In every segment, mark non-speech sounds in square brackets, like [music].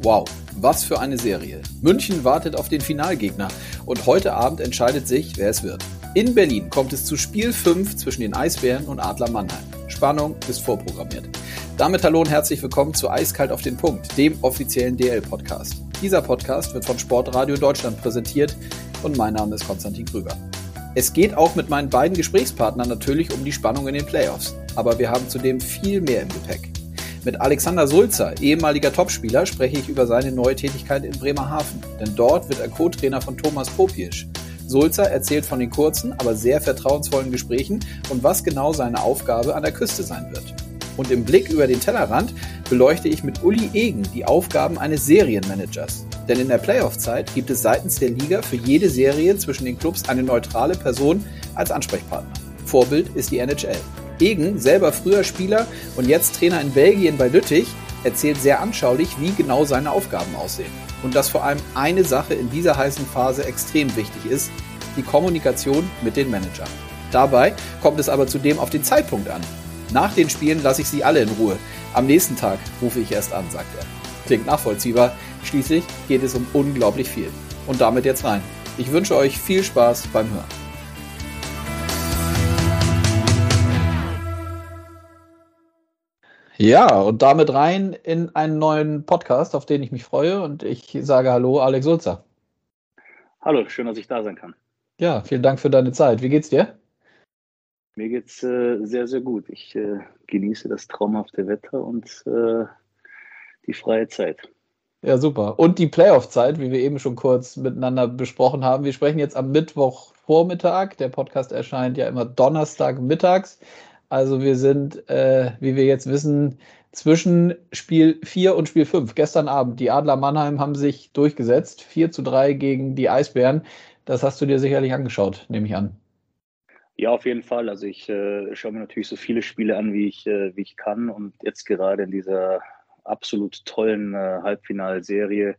Wow, was für eine Serie. München wartet auf den Finalgegner und heute Abend entscheidet sich, wer es wird. In Berlin kommt es zu Spiel 5 zwischen den Eisbären und Adler Mannheim. Spannung ist vorprogrammiert. Damit hallo und herzlich willkommen zu Eiskalt auf den Punkt, dem offiziellen DL-Podcast. Dieser Podcast wird von Sportradio Deutschland präsentiert und mein Name ist Konstantin Krüger. Es geht auch mit meinen beiden Gesprächspartnern natürlich um die Spannung in den Playoffs, aber wir haben zudem viel mehr im Gepäck. Mit Alexander Sulzer, ehemaliger Topspieler, spreche ich über seine neue Tätigkeit in Bremerhaven, denn dort wird er Co-Trainer von Thomas Popiesch. Sulzer erzählt von den kurzen, aber sehr vertrauensvollen Gesprächen und was genau seine Aufgabe an der Küste sein wird. Und im Blick über den Tellerrand beleuchte ich mit Uli Egen die Aufgaben eines Serienmanagers. Denn in der Playoff-Zeit gibt es seitens der Liga für jede Serie zwischen den Clubs eine neutrale Person als Ansprechpartner. Vorbild ist die NHL. Egen, selber früher Spieler und jetzt Trainer in Belgien bei Lüttich, erzählt sehr anschaulich, wie genau seine Aufgaben aussehen. Und dass vor allem eine Sache in dieser heißen Phase extrem wichtig ist, die Kommunikation mit den Managern. Dabei kommt es aber zudem auf den Zeitpunkt an. Nach den Spielen lasse ich sie alle in Ruhe. Am nächsten Tag rufe ich erst an, sagt er. Klingt nachvollziehbar. Schließlich geht es um unglaublich viel. Und damit jetzt rein. Ich wünsche euch viel Spaß beim Hören. Ja, und damit rein in einen neuen Podcast, auf den ich mich freue. Und ich sage Hallo, Alex Sulzer. Hallo, schön, dass ich da sein kann. Ja, vielen Dank für deine Zeit. Wie geht's dir? Mir geht's äh, sehr, sehr gut. Ich äh, genieße das traumhafte Wetter und äh, die freie Zeit. Ja, super. Und die Playoff-Zeit, wie wir eben schon kurz miteinander besprochen haben. Wir sprechen jetzt am Mittwochvormittag. Der Podcast erscheint ja immer Donnerstag mittags. Also wir sind, äh, wie wir jetzt wissen, zwischen Spiel 4 und Spiel 5. Gestern Abend, die Adler Mannheim haben sich durchgesetzt. 4 zu 3 gegen die Eisbären. Das hast du dir sicherlich angeschaut, nehme ich an. Ja, auf jeden Fall. Also ich äh, schaue mir natürlich so viele Spiele an, wie ich, äh, wie ich kann. Und jetzt gerade in dieser absolut tollen äh, Halbfinalserie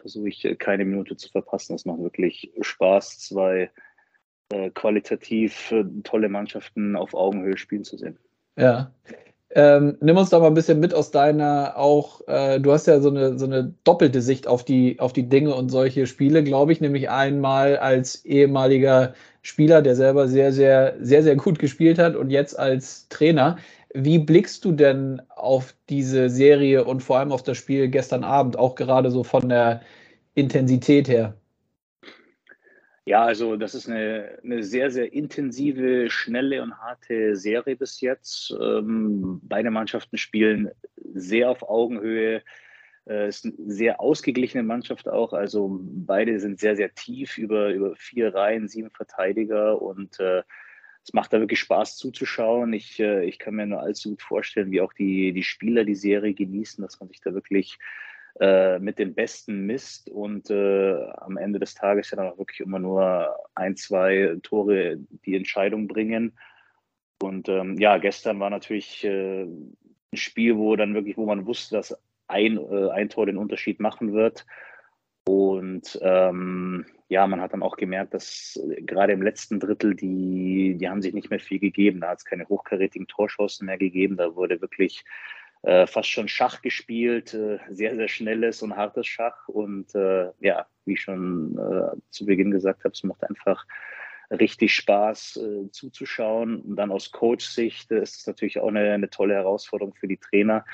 versuche ich äh, keine Minute zu verpassen. Es macht wirklich Spaß, zwei qualitativ äh, tolle Mannschaften auf Augenhöhe spielen zu sehen. Ja. Ähm, nimm uns da mal ein bisschen mit aus deiner auch, äh, du hast ja so eine, so eine doppelte Sicht auf die, auf die Dinge und solche Spiele, glaube ich, nämlich einmal als ehemaliger Spieler, der selber sehr, sehr, sehr, sehr gut gespielt hat und jetzt als Trainer. Wie blickst du denn auf diese Serie und vor allem auf das Spiel gestern Abend, auch gerade so von der Intensität her? Ja, also das ist eine, eine sehr, sehr intensive, schnelle und harte Serie bis jetzt. Ähm, beide Mannschaften spielen sehr auf Augenhöhe. Es äh, ist eine sehr ausgeglichene Mannschaft auch. Also beide sind sehr, sehr tief über, über vier Reihen, sieben Verteidiger und äh, es macht da wirklich Spaß zuzuschauen. Ich, äh, ich kann mir nur allzu gut vorstellen, wie auch die, die Spieler die Serie genießen, dass man sich da wirklich äh, mit dem Besten misst und äh, am Ende des Tages ja dann auch wirklich immer nur ein, zwei Tore die Entscheidung bringen. Und ähm, ja, gestern war natürlich äh, ein Spiel, wo dann wirklich, wo man wusste, dass ein, äh, ein Tor den Unterschied machen wird. Und ähm, ja, man hat dann auch gemerkt, dass gerade im letzten Drittel, die, die haben sich nicht mehr viel gegeben. Da hat es keine hochkarätigen Torschancen mehr gegeben. Da wurde wirklich äh, fast schon Schach gespielt, äh, sehr, sehr schnelles und hartes Schach. Und äh, ja, wie ich schon äh, zu Beginn gesagt habe, es macht einfach richtig Spaß äh, zuzuschauen. Und dann aus Coach-Sicht ist es natürlich auch eine, eine tolle Herausforderung für die Trainer,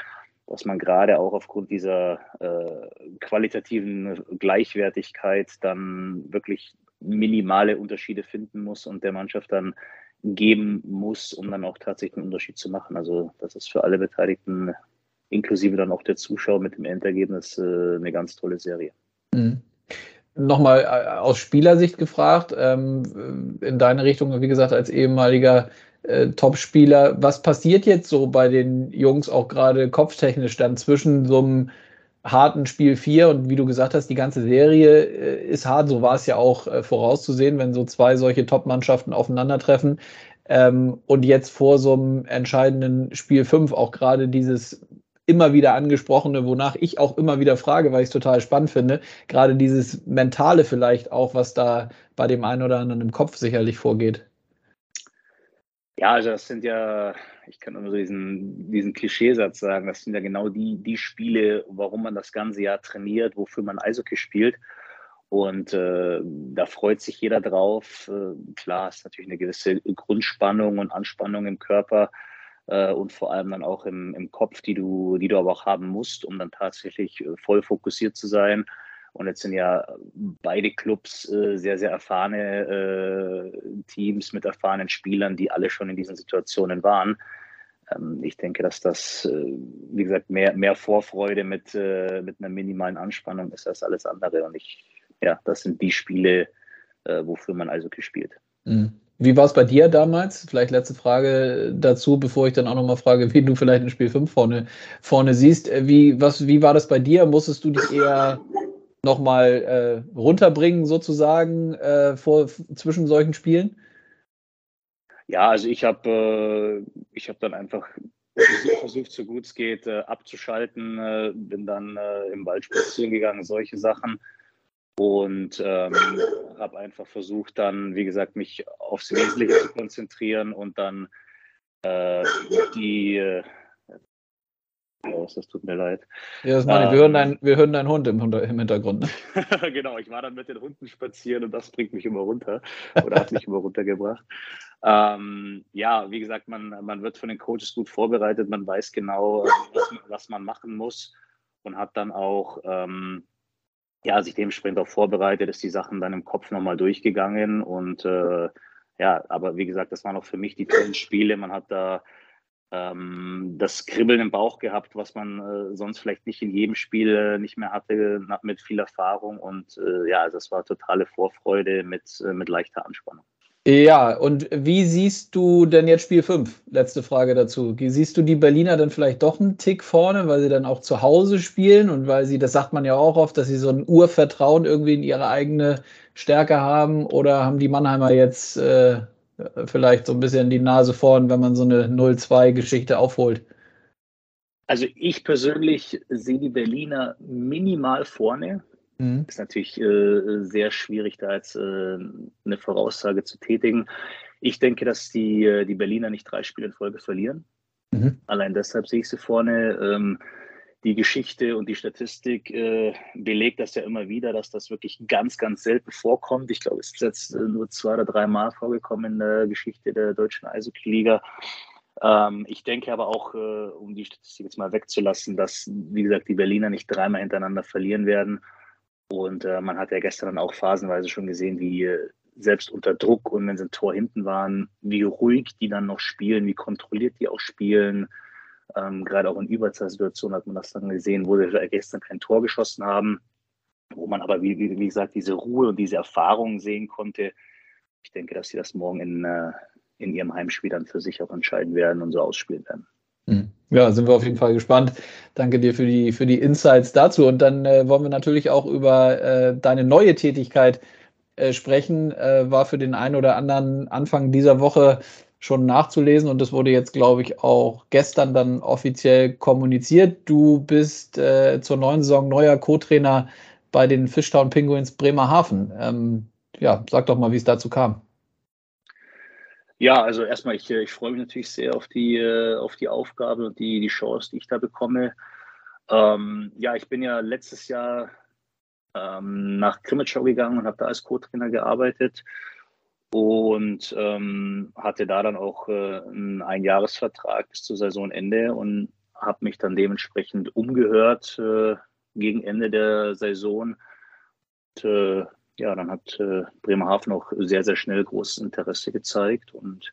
dass man gerade auch aufgrund dieser äh, qualitativen Gleichwertigkeit dann wirklich minimale Unterschiede finden muss und der Mannschaft dann geben muss, um dann auch tatsächlich einen Unterschied zu machen. Also das ist für alle Beteiligten, inklusive dann auch der Zuschauer mit dem Endergebnis, äh, eine ganz tolle Serie. Mhm. Nochmal äh, aus Spielersicht gefragt, ähm, in deine Richtung, wie gesagt, als ehemaliger äh, Topspieler, was passiert jetzt so bei den Jungs auch gerade kopftechnisch dann zwischen so einem harten Spiel 4 und wie du gesagt hast, die ganze Serie äh, ist hart. So war es ja auch äh, vorauszusehen, wenn so zwei solche Top-Mannschaften aufeinandertreffen. Ähm, und jetzt vor so einem entscheidenden Spiel 5 auch gerade dieses immer wieder angesprochene, wonach ich auch immer wieder frage, weil ich es total spannend finde, gerade dieses Mentale vielleicht auch, was da bei dem einen oder anderen im Kopf sicherlich vorgeht. Ja, also das sind ja ich kann immer so diesen, diesen Klischeesatz sagen, das sind ja genau die, die Spiele, warum man das ganze Jahr trainiert, wofür man Eishockey spielt. Und äh, da freut sich jeder drauf. Äh, klar, ist natürlich eine gewisse Grundspannung und Anspannung im Körper äh, und vor allem dann auch im, im Kopf, die du, die du aber auch haben musst, um dann tatsächlich äh, voll fokussiert zu sein. Und jetzt sind ja beide Clubs äh, sehr, sehr erfahrene äh, Teams mit erfahrenen Spielern, die alle schon in diesen Situationen waren. Ähm, ich denke, dass das, äh, wie gesagt, mehr, mehr Vorfreude mit, äh, mit einer minimalen Anspannung ist als alles andere. Und ich, ja, das sind die Spiele, äh, wofür man also gespielt. Mhm. Wie war es bei dir damals? Vielleicht letzte Frage dazu, bevor ich dann auch nochmal frage, wie du vielleicht in Spiel 5 vorne, vorne siehst. Wie, was, wie war das bei dir? Musstest du dich eher nochmal äh, runterbringen, sozusagen, äh, vor, zwischen solchen Spielen? Ja, also ich habe äh, hab dann einfach versucht, so gut es geht, äh, abzuschalten, äh, bin dann äh, im Wald spazieren gegangen, solche Sachen und ähm, habe einfach versucht, dann, wie gesagt, mich aufs Wesentliche zu konzentrieren und dann äh, die. Oh, das tut mir leid. Ja, das meine ähm, wir, hören dein, wir hören deinen Hund im, im Hintergrund. Ne? [laughs] [laughs] genau, ich war dann mit den Hunden spazieren und das bringt mich immer runter oder hat mich immer runtergebracht. Ähm, ja, wie gesagt, man, man wird von den Coaches gut vorbereitet, man weiß genau, was, was man machen muss und hat dann auch. Ähm, ja, sich dementsprechend auch vorbereitet, ist die Sachen dann im Kopf nochmal durchgegangen und äh, ja, aber wie gesagt, das waren auch für mich die tollen Spiele. Man hat da ähm, das Kribbeln im Bauch gehabt, was man äh, sonst vielleicht nicht in jedem Spiel äh, nicht mehr hatte, mit viel Erfahrung und äh, ja, das war totale Vorfreude mit, äh, mit leichter Anspannung. Ja, und wie siehst du denn jetzt Spiel 5? Letzte Frage dazu. Siehst du die Berliner dann vielleicht doch einen Tick vorne, weil sie dann auch zu Hause spielen und weil sie, das sagt man ja auch oft, dass sie so ein Urvertrauen irgendwie in ihre eigene Stärke haben? Oder haben die Mannheimer jetzt äh, vielleicht so ein bisschen die Nase vorn, wenn man so eine 0-2-Geschichte aufholt? Also ich persönlich sehe die Berliner minimal vorne. Mhm. Ist natürlich äh, sehr schwierig, da jetzt äh, eine Voraussage zu tätigen. Ich denke, dass die, äh, die Berliner nicht drei Spiele in Folge verlieren. Mhm. Allein deshalb sehe ich sie vorne. Ähm, die Geschichte und die Statistik äh, belegt das ja immer wieder, dass das wirklich ganz, ganz selten vorkommt. Ich glaube, es ist jetzt äh, nur zwei oder drei Mal vorgekommen in der Geschichte der deutschen Eishockey-Liga. Ähm, ich denke aber auch, äh, um die Statistik jetzt mal wegzulassen, dass, wie gesagt, die Berliner nicht dreimal hintereinander verlieren werden. Und äh, man hat ja gestern dann auch phasenweise schon gesehen, wie äh, selbst unter Druck und wenn sie ein Tor hinten waren, wie ruhig die dann noch spielen, wie kontrolliert die auch spielen. Ähm, gerade auch in Überzahlsituationen hat man das dann gesehen, wo sie gestern kein Tor geschossen haben, wo man aber, wie, wie, gesagt, diese Ruhe und diese Erfahrung sehen konnte. Ich denke, dass sie das morgen in, äh, in ihrem Heimspiel dann für sich auch entscheiden werden und so ausspielen werden. Hm. Ja, sind wir auf jeden Fall gespannt. Danke dir für die, für die Insights dazu. Und dann äh, wollen wir natürlich auch über äh, deine neue Tätigkeit äh, sprechen. Äh, war für den einen oder anderen Anfang dieser Woche schon nachzulesen und das wurde jetzt, glaube ich, auch gestern dann offiziell kommuniziert. Du bist äh, zur neuen Saison neuer Co-Trainer bei den Fishtown Penguins Bremerhaven. Ähm, ja, sag doch mal, wie es dazu kam. Ja, also erstmal, ich, ich freue mich natürlich sehr auf die, äh, auf die Aufgabe und die, die Chance, die ich da bekomme. Ähm, ja, ich bin ja letztes Jahr ähm, nach Krimitschau gegangen und habe da als Co-Trainer gearbeitet und ähm, hatte da dann auch äh, einen Einjahresvertrag bis zur Saisonende und habe mich dann dementsprechend umgehört äh, gegen Ende der Saison. Und, äh, ja, dann hat äh, Bremerhaven auch sehr, sehr schnell großes Interesse gezeigt. Und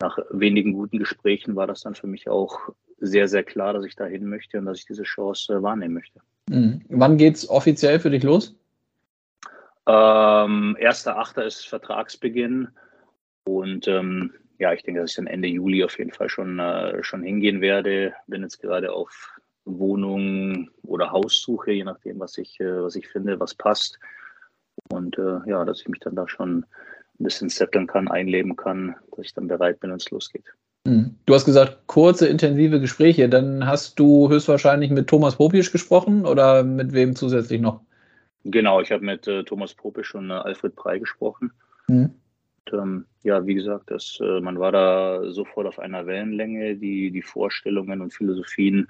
nach wenigen guten Gesprächen war das dann für mich auch sehr, sehr klar, dass ich dahin möchte und dass ich diese Chance äh, wahrnehmen möchte. Mhm. Wann geht es offiziell für dich los? Ähm, 1.8. ist Vertragsbeginn. Und ähm, ja, ich denke, dass ich dann Ende Juli auf jeden Fall schon, äh, schon hingehen werde. Bin jetzt gerade auf Wohnung oder Haussuche, je nachdem, was ich, äh, was ich finde, was passt. Und äh, ja, dass ich mich dann da schon ein bisschen setteln kann, einleben kann, dass ich dann bereit bin, wenn es losgeht. Mhm. Du hast gesagt, kurze, intensive Gespräche. Dann hast du höchstwahrscheinlich mit Thomas Popisch gesprochen oder mit wem zusätzlich noch? Genau, ich habe mit äh, Thomas Popisch und äh, Alfred Prey gesprochen. Mhm. ähm, ja, wie gesagt, das, äh, man war da sofort auf einer Wellenlänge. Die, die Vorstellungen und Philosophien,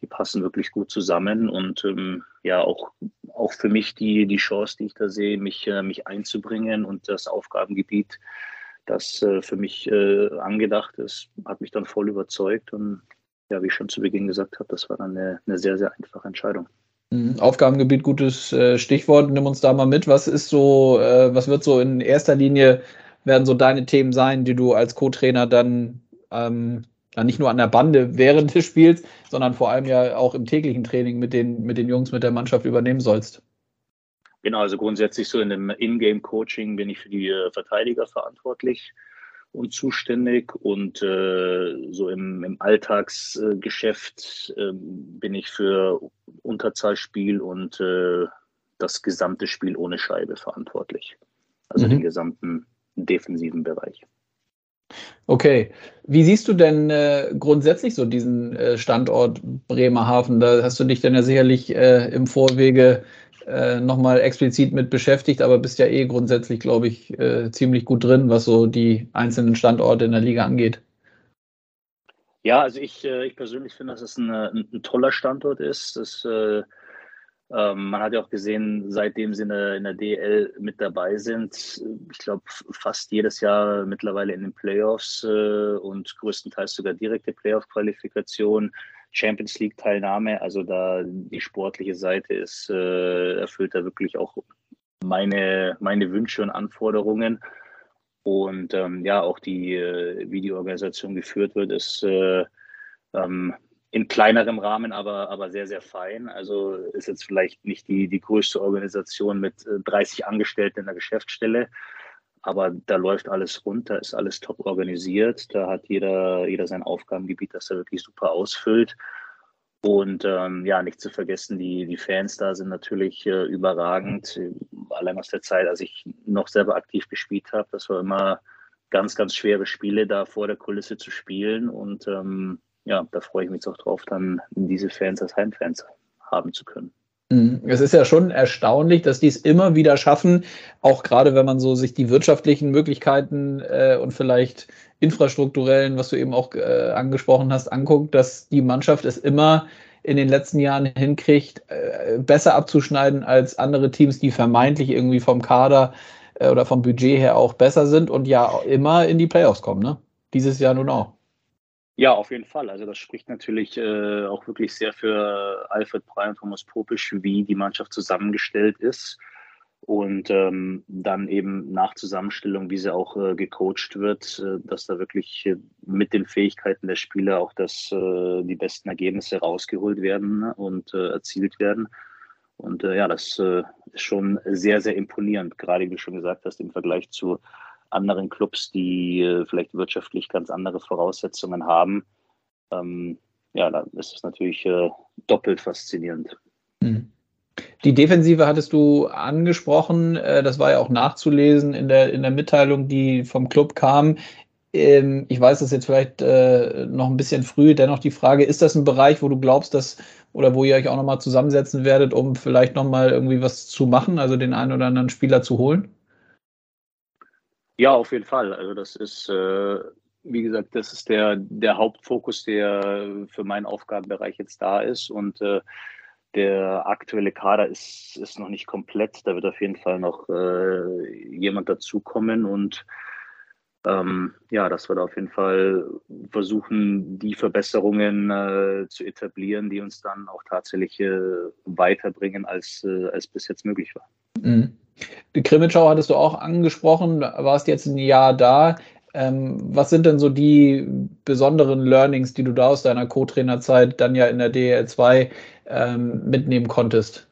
die passen wirklich gut zusammen. Und ähm, ja, auch, auch für mich die, die Chance, die ich da sehe, mich, äh, mich einzubringen und das Aufgabengebiet, das äh, für mich äh, angedacht ist, hat mich dann voll überzeugt. Und ja, wie ich schon zu Beginn gesagt habe, das war dann eine, eine sehr, sehr einfache Entscheidung. Mhm. Aufgabengebiet, gutes äh, Stichwort. Nimm uns da mal mit. Was ist so, äh, was wird so in erster Linie, werden so deine Themen sein, die du als Co-Trainer dann ähm, ja, nicht nur an der Bande während des Spiels, sondern vor allem ja auch im täglichen Training mit den, mit den Jungs, mit der Mannschaft übernehmen sollst? Genau, also grundsätzlich so in dem Ingame-Coaching bin ich für die äh, Verteidiger verantwortlich und zuständig. Und äh, so im, im Alltagsgeschäft äh, bin ich für Unterzahlspiel und äh, das gesamte Spiel ohne Scheibe verantwortlich. Also mhm. den gesamten defensiven Bereich. Okay. Wie siehst du denn äh, grundsätzlich so diesen äh, Standort Bremerhaven? Da hast du dich dann ja sicherlich äh, im Vorwege äh, nochmal explizit mit beschäftigt, aber bist ja eh grundsätzlich, glaube ich, äh, ziemlich gut drin, was so die einzelnen Standorte in der Liga angeht. Ja, also ich, äh, ich persönlich finde, dass es ein, ein, ein, toller Standort ist. Das, äh, ähm, man hat ja auch gesehen, seitdem sie in der, in der DL mit dabei sind, ich glaube fast jedes Jahr mittlerweile in den Playoffs äh, und größtenteils sogar direkte Playoff-Qualifikation. Champions League Teilnahme. Also da die sportliche Seite ist, äh, erfüllt da wirklich auch meine, meine Wünsche und Anforderungen. Und ähm, ja, auch die, äh, wie die Organisation geführt wird, ist äh, ähm, in kleinerem Rahmen, aber, aber sehr, sehr fein. Also ist jetzt vielleicht nicht die, die größte Organisation mit 30 äh, Angestellten in der Geschäftsstelle, aber da läuft alles rund, da ist alles top organisiert, da hat jeder, jeder sein Aufgabengebiet, das er wirklich super ausfüllt. Und ähm, ja, nicht zu vergessen, die, die Fans da sind natürlich äh, überragend. Allein aus der Zeit, als ich noch selber aktiv gespielt habe, das war immer ganz, ganz schwere Spiele da vor der Kulisse zu spielen. Und ähm, ja, da freue ich mich auch drauf, dann diese Fans als Heimfans haben zu können. Mhm. Es ist ja schon erstaunlich, dass die es immer wieder schaffen, auch gerade wenn man so sich die wirtschaftlichen Möglichkeiten äh, und vielleicht infrastrukturellen, was du eben auch äh, angesprochen hast, anguckt, dass die Mannschaft es immer in den letzten Jahren hinkriegt, äh, besser abzuschneiden als andere Teams, die vermeintlich irgendwie vom Kader äh, oder vom Budget her auch besser sind und ja immer in die Playoffs kommen. Ne? Dieses Jahr nun auch. Ja, auf jeden Fall. Also das spricht natürlich äh, auch wirklich sehr für Alfred Brey und Thomas Popisch, wie die Mannschaft zusammengestellt ist. Und ähm, dann eben nach Zusammenstellung, wie sie auch äh, gecoacht wird, äh, dass da wirklich äh, mit den Fähigkeiten der Spieler auch das, äh, die besten Ergebnisse rausgeholt werden ne, und äh, erzielt werden. Und ja, das ist schon sehr, sehr imponierend, gerade wie du schon gesagt hast, im Vergleich zu anderen Clubs, die äh, vielleicht wirtschaftlich ganz andere Voraussetzungen haben. Ähm, ja, da ist es natürlich äh, doppelt faszinierend. Mhm. Die Defensive hattest du angesprochen. Äh, das war ja auch nachzulesen in der, in der Mitteilung, die vom Club kam. Ähm, ich weiß, das ist jetzt vielleicht äh, noch ein bisschen früh. Dennoch die Frage: Ist das ein Bereich, wo du glaubst, dass oder wo ihr euch auch nochmal zusammensetzen werdet, um vielleicht nochmal irgendwie was zu machen, also den einen oder anderen Spieler zu holen? Ja, auf jeden Fall. Also das ist, äh, wie gesagt, das ist der, der Hauptfokus, der für meinen Aufgabenbereich jetzt da ist. Und äh, der aktuelle Kader ist, ist noch nicht komplett. Da wird auf jeden Fall noch äh, jemand dazukommen. Und ähm, ja, dass wir da auf jeden Fall versuchen, die Verbesserungen äh, zu etablieren, die uns dann auch tatsächlich äh, weiterbringen, als, äh, als bis jetzt möglich war. Mhm. Die Krimitschau hattest du auch angesprochen, warst jetzt ein Jahr da. Ähm, was sind denn so die besonderen Learnings, die du da aus deiner Co-Trainerzeit dann ja in der DL2 ähm, mitnehmen konntest?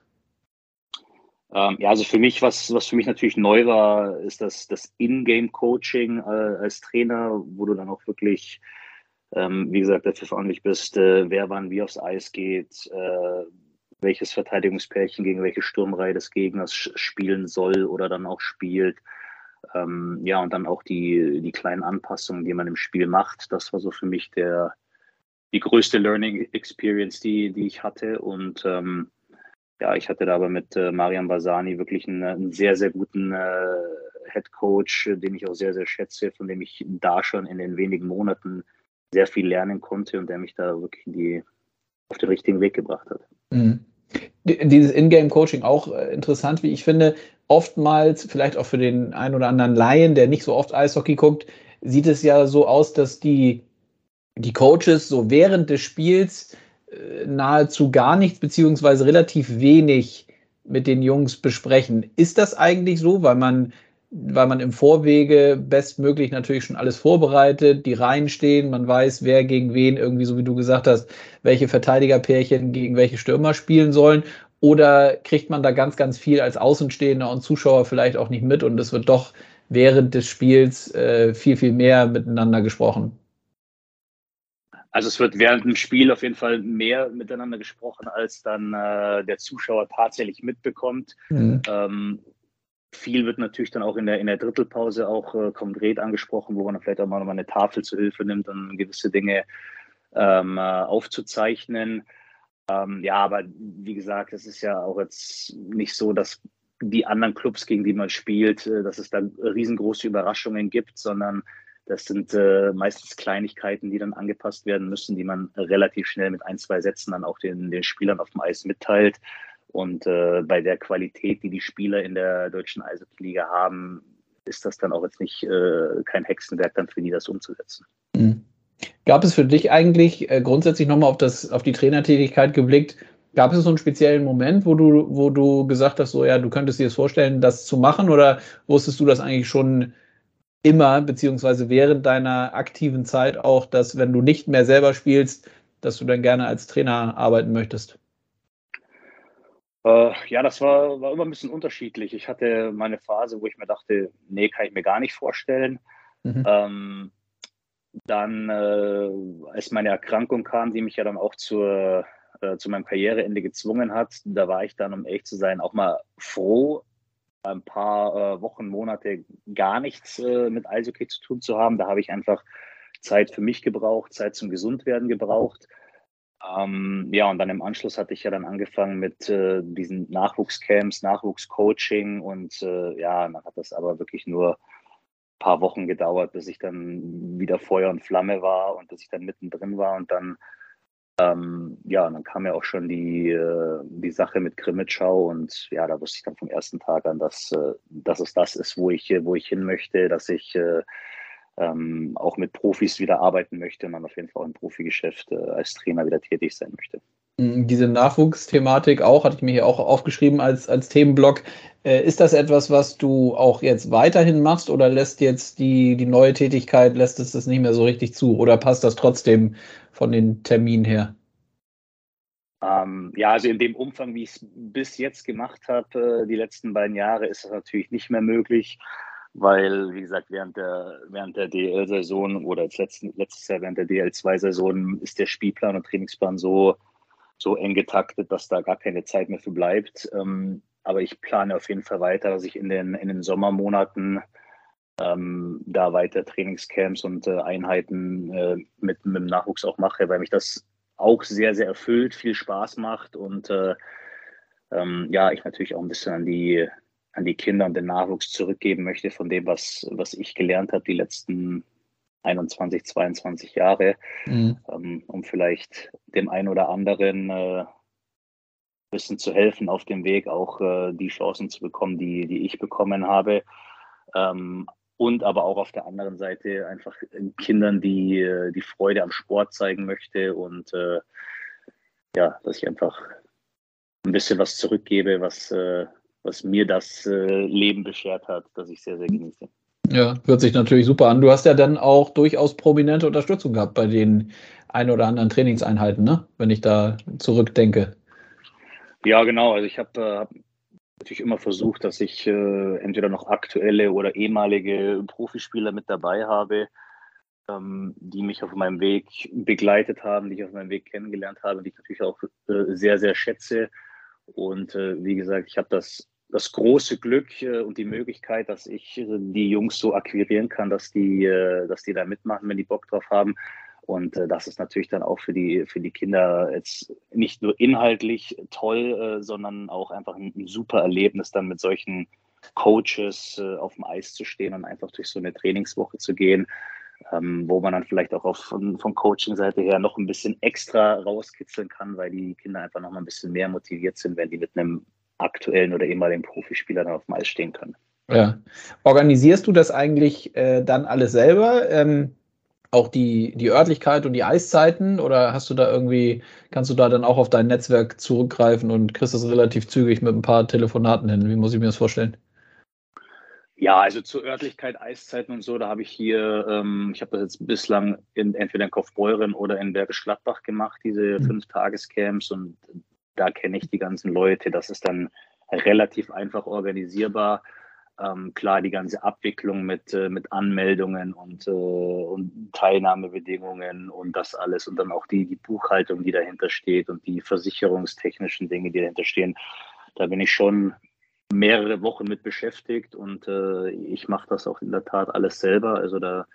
Ähm, ja, also für mich, was, was für mich natürlich neu war, ist das, das In-Game-Coaching äh, als Trainer, wo du dann auch wirklich, ähm, wie gesagt, dafür verantwortlich bist, äh, wer wann wie aufs Eis geht, äh, welches Verteidigungspärchen gegen welche Sturmreihe des Gegners spielen soll oder dann auch spielt. Ähm, ja, und dann auch die, die kleinen Anpassungen, die man im Spiel macht. Das war so für mich der, die größte Learning Experience, die, die ich hatte. Und ähm, ja, ich hatte da aber mit äh, Marian Basani wirklich einen, einen, sehr, sehr guten äh, Head Coach, den ich auch sehr, sehr schätze, von dem ich da schon in den wenigen Monaten sehr viel lernen konnte und der mich da wirklich die, auf den richtigen Weg gebracht hat. Mhm. Dieses Ingame-Coaching auch äh, interessant, wie ich finde. Oftmals, vielleicht auch für den einen oder anderen Laien, der nicht so oft Eishockey guckt, sieht es ja so aus, dass die, die Coaches so während des Spiels äh, nahezu gar nichts beziehungsweise relativ wenig mit den Jungs besprechen. Ist das eigentlich so, weil man, weil man im Vorwege bestmöglich natürlich schon alles vorbereitet, die Reihen stehen, man weiß, wer gegen wen irgendwie, so wie du gesagt hast, welche Verteidigerpärchen gegen welche Stürmer spielen sollen? Oder kriegt man da ganz, ganz viel als Außenstehender und Zuschauer vielleicht auch nicht mit und es wird doch während des Spiels äh, viel, viel mehr miteinander gesprochen? Also es wird während dem Spiel auf jeden Fall mehr miteinander gesprochen, als dann äh, der Zuschauer tatsächlich mitbekommt. Mhm. Ähm, viel wird natürlich dann auch in der, in der Drittelpause auch äh, konkret angesprochen, wo man vielleicht auch mal eine Tafel zu Hilfe nimmt, um gewisse Dinge ähm, äh, aufzuzeichnen. Ähm, ja, aber wie gesagt, es ist ja auch jetzt nicht so, dass die anderen Clubs, gegen die man spielt, äh, dass es da riesengroße Überraschungen gibt, sondern das sind äh, meistens Kleinigkeiten, die dann angepasst werden müssen, die man relativ schnell mit ein, zwei Sätzen dann auch den, den Spielern auf dem Eis mitteilt. Und äh, bei der Qualität, die die Spieler in der deutschen Eishockey-Liga haben, ist das dann auch jetzt nicht äh, kein Hexenwerk dann für die, das umzusetzen. Mhm. Gab es für dich eigentlich äh, grundsätzlich nochmal auf, auf die Trainertätigkeit geblickt, gab es so einen speziellen Moment, wo du, wo du gesagt hast, so ja, du könntest dir das vorstellen, das zu machen oder wusstest du das eigentlich schon immer, beziehungsweise während deiner aktiven Zeit auch, dass wenn du nicht mehr selber spielst, dass du dann gerne als Trainer arbeiten möchtest? Äh, ja, das war, war immer ein bisschen unterschiedlich. Ich hatte meine Phase, wo ich mir dachte, nee, kann ich mir gar nicht vorstellen. Mhm. Ähm, dann, äh, als meine Erkrankung kam, die mich ja dann auch zur, äh, zu meinem Karriereende gezwungen hat, da war ich dann, um echt zu sein, auch mal froh, ein paar äh, Wochen, Monate gar nichts äh, mit Eishockey zu tun zu haben. Da habe ich einfach Zeit für mich gebraucht, Zeit zum Gesundwerden gebraucht. Ähm, ja, und dann im Anschluss hatte ich ja dann angefangen mit äh, diesen Nachwuchscamps, Nachwuchscoaching und äh, ja, dann hat das aber wirklich nur ein paar Wochen gedauert, bis ich dann wieder Feuer und Flamme war und bis ich dann mittendrin war und dann ähm, ja, dann kam ja auch schon die, äh, die Sache mit Krimitschau und ja, da wusste ich dann vom ersten Tag an, dass, äh, dass es das ist, wo ich, wo ich hin möchte, dass ich äh, ähm, auch mit Profis wieder arbeiten möchte und dann auf jeden Fall auch im Profigeschäft äh, als Trainer wieder tätig sein möchte. Mm, diese Nachwuchsthematik auch, hatte ich mir hier auch aufgeschrieben als, als Themenblock. Äh, ist das etwas, was du auch jetzt weiterhin machst oder lässt jetzt die, die neue Tätigkeit, lässt es das nicht mehr so richtig zu oder passt das trotzdem von den Terminen her? Ähm, ja, also in dem Umfang, wie ich es bis jetzt gemacht habe, äh, die letzten beiden Jahre, ist das natürlich nicht mehr möglich, weil, wie gesagt, während der, während der DL-Saison oder letzten, letztes Jahr während der DL2-Saison ist der Spielplan und Trainingsplan so, so eng getaktet, dass da gar keine Zeit mehr für bleibt. Ähm, aber ich plane auf jeden Fall weiter, dass ich in den, in den Sommermonaten ähm, da weiter Trainingscamps und äh, Einheiten äh, mit, mit dem Nachwuchs auch mache, weil mich das auch sehr, sehr erfüllt, viel Spaß macht und äh, ähm, ja, ich natürlich auch ein bisschen an die, an die Kinder und den Nachwuchs zurückgeben möchte von dem, was, was ich gelernt habe die letzten 21, 22 Jahre, mhm. ähm, um vielleicht dem einen oder anderen äh, ein bisschen zu helfen auf dem Weg, auch äh, die Chancen zu bekommen, die, die ich bekommen habe. Ähm, und aber auch auf der anderen Seite einfach Kindern, die äh, die Freude am Sport zeigen möchte und äh, ja, dass ich einfach ein bisschen was zurückgebe, was, äh, was mir das äh, Leben beschert hat, das ich sehr, sehr genieße. Ja, hört sich natürlich super an. Du hast ja dann auch durchaus prominente Unterstützung gehabt bei den ein oder anderen Trainingseinheiten, ne? wenn ich da zurückdenke. Ja, genau. Also ich habe äh, natürlich immer versucht, dass ich äh, entweder noch aktuelle oder ehemalige Profispieler mit dabei habe, ähm, die mich auf meinem Weg begleitet haben, die ich auf meinem Weg kennengelernt habe, die ich natürlich auch äh, sehr, sehr schätze. Und äh, wie gesagt, ich habe das, das große Glück äh, und die Möglichkeit, dass ich die Jungs so akquirieren kann, dass die, äh, dass die da mitmachen, wenn die Bock drauf haben. Und äh, das ist natürlich dann auch für die, für die Kinder jetzt nicht nur inhaltlich toll, äh, sondern auch einfach ein, super Erlebnis, dann mit solchen Coaches äh, auf dem Eis zu stehen und einfach durch so eine Trainingswoche zu gehen, ähm, wo man dann vielleicht auch auf, von, von Coaching-Seite her noch ein bisschen extra rauskitzeln kann, weil die Kinder einfach noch mal ein bisschen mehr motiviert sind, wenn die mit einem aktuellen oder ehemaligen Profispieler dann auf dem Eis stehen können. Ja. Organisierst du das eigentlich äh, dann alles selber? Ähm, auch die, die Örtlichkeit und die Eiszeiten? Oder hast du da irgendwie, kannst du da dann auch auf dein Netzwerk zurückgreifen und kriegst das relativ zügig mit ein paar Telefonaten hin? Wie muss ich mir das vorstellen? Ja, also zur Örtlichkeit, Eiszeiten und so, da habe ich hier, ähm, ich habe das jetzt bislang in, entweder in Kaufbeuren oder in Bergisch Gladbach gemacht, diese mhm. Fünf-Tages-Camps und da kenne ich die ganzen Leute. Das ist dann relativ einfach organisierbar. Ähm, klar, die ganze Abwicklung mit, äh, mit Anmeldungen und, äh, und Teilnahmebedingungen und das alles und dann auch die, die Buchhaltung, die dahinter steht und die versicherungstechnischen Dinge, die dahinter stehen. Da bin ich schon mehrere Wochen mit beschäftigt und äh, ich mache das auch in der Tat alles selber. Also da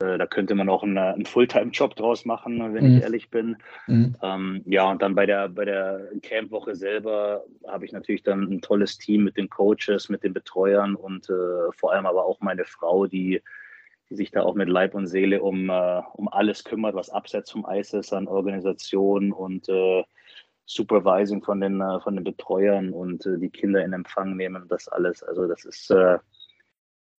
da könnte man auch einen, einen Fulltime-Job draus machen, wenn mhm. ich ehrlich bin. Mhm. Ähm, ja, und dann bei der, bei der Campwoche selber habe ich natürlich dann ein tolles Team mit den Coaches, mit den Betreuern und äh, vor allem aber auch meine Frau, die, die sich da auch mit Leib und Seele um, äh, um alles kümmert, was abseits vom Eis ist, an Organisation und äh, Supervising von den, äh, von den Betreuern und äh, die Kinder in Empfang nehmen, das alles. Also das ist,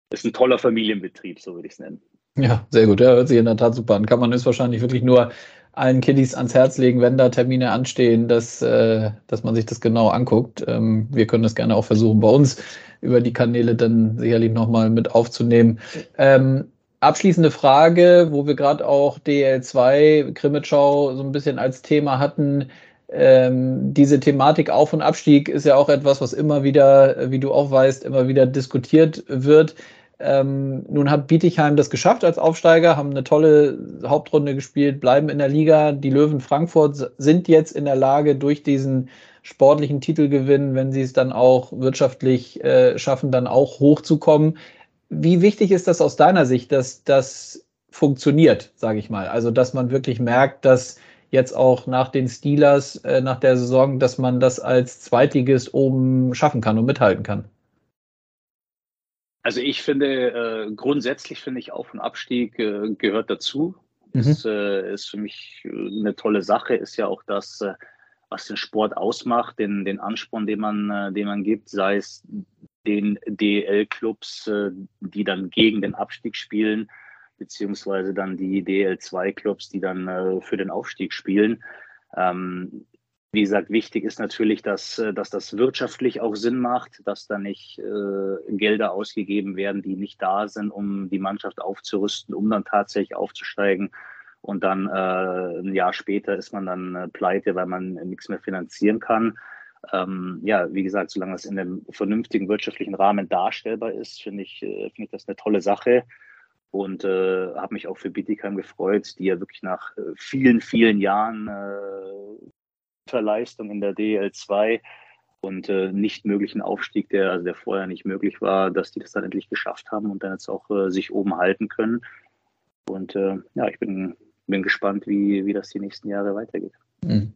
ist ein toller Familienbetrieb, so würde ich es nennen. Ja, sehr gut. Ja, hört sich in der Tat super an. Kann man es wahrscheinlich wirklich nur allen Kiddies ans Herz legen, wenn da Termine anstehen, dass, äh, dass man sich das genau anguckt. Ähm, wir können das gerne auch versuchen, bei uns über die Kanäle dann sicherlich nochmal mit aufzunehmen. Ähm, abschließende Frage, wo wir gerade auch DL2 Krimitschau so ein bisschen als Thema hatten. Ähm, diese Thematik Auf- und Abstieg ist ja auch etwas, was immer wieder, wie du auch weißt, immer wieder diskutiert wird. Ähm, nun hat Bietigheim das geschafft als Aufsteiger, haben eine tolle Hauptrunde gespielt, bleiben in der Liga. Die Löwen Frankfurt sind jetzt in der Lage, durch diesen sportlichen Titelgewinn, wenn sie es dann auch wirtschaftlich äh, schaffen, dann auch hochzukommen. Wie wichtig ist das aus deiner Sicht, dass das funktioniert, sage ich mal? Also, dass man wirklich merkt, dass jetzt auch nach den Steelers, äh, nach der Saison, dass man das als Zweitligist oben schaffen kann und mithalten kann? Also ich finde, äh, grundsätzlich finde ich Auf- und Abstieg äh, gehört dazu. Mhm. Das äh, ist für mich eine tolle Sache, ist ja auch das, äh, was den Sport ausmacht, den, den Ansporn, den man, äh, den man gibt, sei es den DL-Clubs, äh, die dann gegen den Abstieg spielen, beziehungsweise dann die DL2-Clubs, die dann für den Aufstieg spielen. Ähm, wie gesagt, wichtig ist natürlich, dass, äh, dass das wirtschaftlich auch Sinn macht, dass da nicht äh, Gelder ausgegeben werden, die nicht da sind, um die Mannschaft aufzurüsten, um dann tatsächlich aufzusteigen. Und dann äh, ein Jahr später ist man dann äh, pleite, weil man nichts mehr finanzieren kann. Ähm, ja, wie gesagt, solange das in einem vernünftigen wirtschaftlichen Rahmen darstellbar ist, finde ich, äh, finde ich das eine tolle Sache und äh, habe mich auch für Bietigheim gefreut, die ja wirklich nach äh, vielen, vielen Jahren äh, Leistung in der DL2 und äh, nicht möglichen Aufstieg, der, also der vorher nicht möglich war, dass die das dann endlich geschafft haben und dann jetzt auch äh, sich oben halten können. Und äh, ja, ich bin, bin gespannt, wie, wie das die nächsten Jahre weitergeht. Mhm.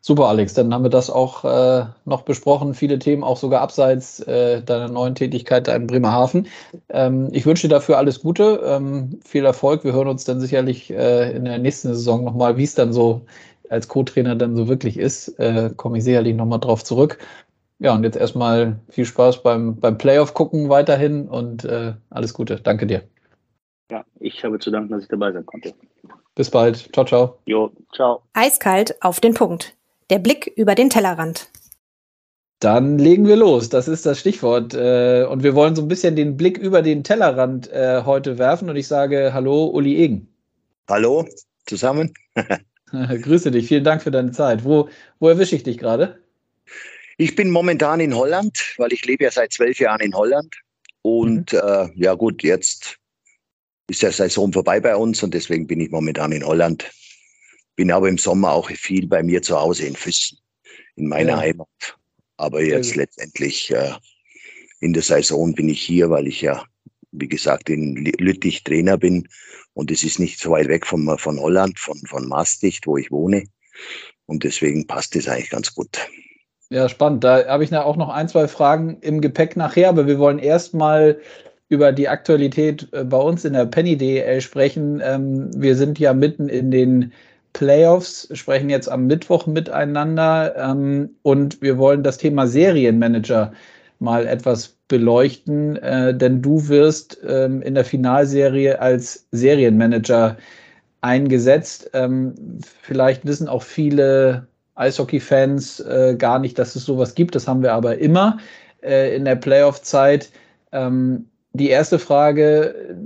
Super, Alex. Dann haben wir das auch äh, noch besprochen. Viele Themen, auch sogar abseits äh, deiner neuen Tätigkeit da in Bremerhaven. Ähm, ich wünsche dir dafür alles Gute, ähm, viel Erfolg. Wir hören uns dann sicherlich äh, in der nächsten Saison nochmal, wie es dann so als Co-Trainer dann so wirklich ist, äh, komme ich sicherlich nochmal drauf zurück. Ja, und jetzt erstmal viel Spaß beim, beim Playoff gucken weiterhin und äh, alles Gute. Danke dir. Ja, ich habe zu danken, dass ich dabei sein konnte. Bis bald. Ciao, ciao. Jo, ciao. Eiskalt auf den Punkt. Der Blick über den Tellerrand. Dann legen wir los. Das ist das Stichwort. Äh, und wir wollen so ein bisschen den Blick über den Tellerrand äh, heute werfen. Und ich sage Hallo, Uli Egen. Hallo zusammen. [laughs] [laughs] Grüße dich, vielen Dank für deine Zeit. Wo, wo erwische ich dich gerade? Ich bin momentan in Holland, weil ich lebe ja seit zwölf Jahren in Holland. Und mhm. äh, ja gut, jetzt ist der Saison vorbei bei uns und deswegen bin ich momentan in Holland. Bin aber im Sommer auch viel bei mir zu Hause in Füssen, in meiner ja. Heimat. Aber jetzt letztendlich äh, in der Saison bin ich hier, weil ich ja, wie gesagt, in Lüttich Trainer bin und es ist nicht so weit weg von, von Holland, von, von Maastricht, wo ich wohne. Und deswegen passt es eigentlich ganz gut. Ja, spannend. Da habe ich auch noch ein, zwei Fragen im Gepäck nachher, aber wir wollen erstmal über die Aktualität äh, bei uns in der Penny DL sprechen. Ähm, wir sind ja mitten in den Playoffs, sprechen jetzt am Mittwoch miteinander ähm, und wir wollen das Thema Serienmanager mal etwas beleuchten, äh, denn du wirst ähm, in der Finalserie als Serienmanager eingesetzt. vielleicht wissen auch viele Eishockey-Fans äh, gar nicht, dass es sowas gibt. Das haben wir aber immer äh, in der Playoff-Zeit. Ähm, die erste Frage,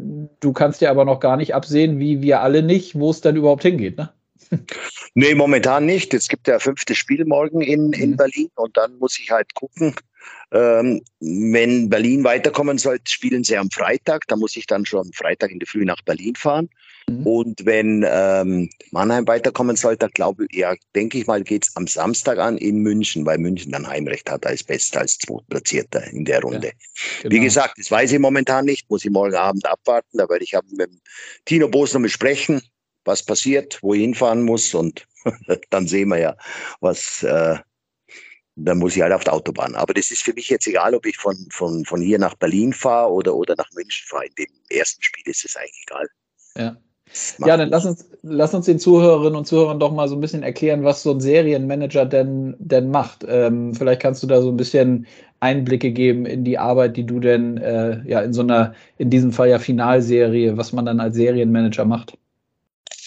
du kannst ja aber noch gar nicht absehen, wie wir alle nicht, wo es dann überhaupt hingeht, ne? Nee, momentan nicht. Es gibt ja fünfte Spiel morgen in, in mhm. Berlin und dann muss ich halt gucken. Ähm, wenn Berlin weiterkommen soll, spielen sie am Freitag. Da muss ich dann schon am Freitag in der Früh nach Berlin fahren. Mhm. Und wenn ähm, Mannheim weiterkommen soll, dann glaube ich, ja, denke ich mal, geht es am Samstag an in München, weil München dann Heimrecht hat als Bester, als Zweitplatzierter in der Runde. Ja, genau. Wie gesagt, das weiß ich momentan nicht, muss ich morgen Abend abwarten, da werde ich mit Tino Boos noch mal sprechen, was passiert, wo ich hinfahren muss und [laughs] dann sehen wir ja, was. Äh, dann muss ich halt auf der Autobahn. Aber das ist für mich jetzt egal, ob ich von, von, von hier nach Berlin fahre oder, oder nach München fahre. In dem ersten Spiel ist es eigentlich egal. Ja. Ja, dann lass uns, lass uns den Zuhörerinnen und Zuhörern doch mal so ein bisschen erklären, was so ein Serienmanager denn, denn macht. Ähm, vielleicht kannst du da so ein bisschen Einblicke geben in die Arbeit, die du denn äh, ja in so einer, in diesem Fall ja Finalserie, was man dann als Serienmanager macht.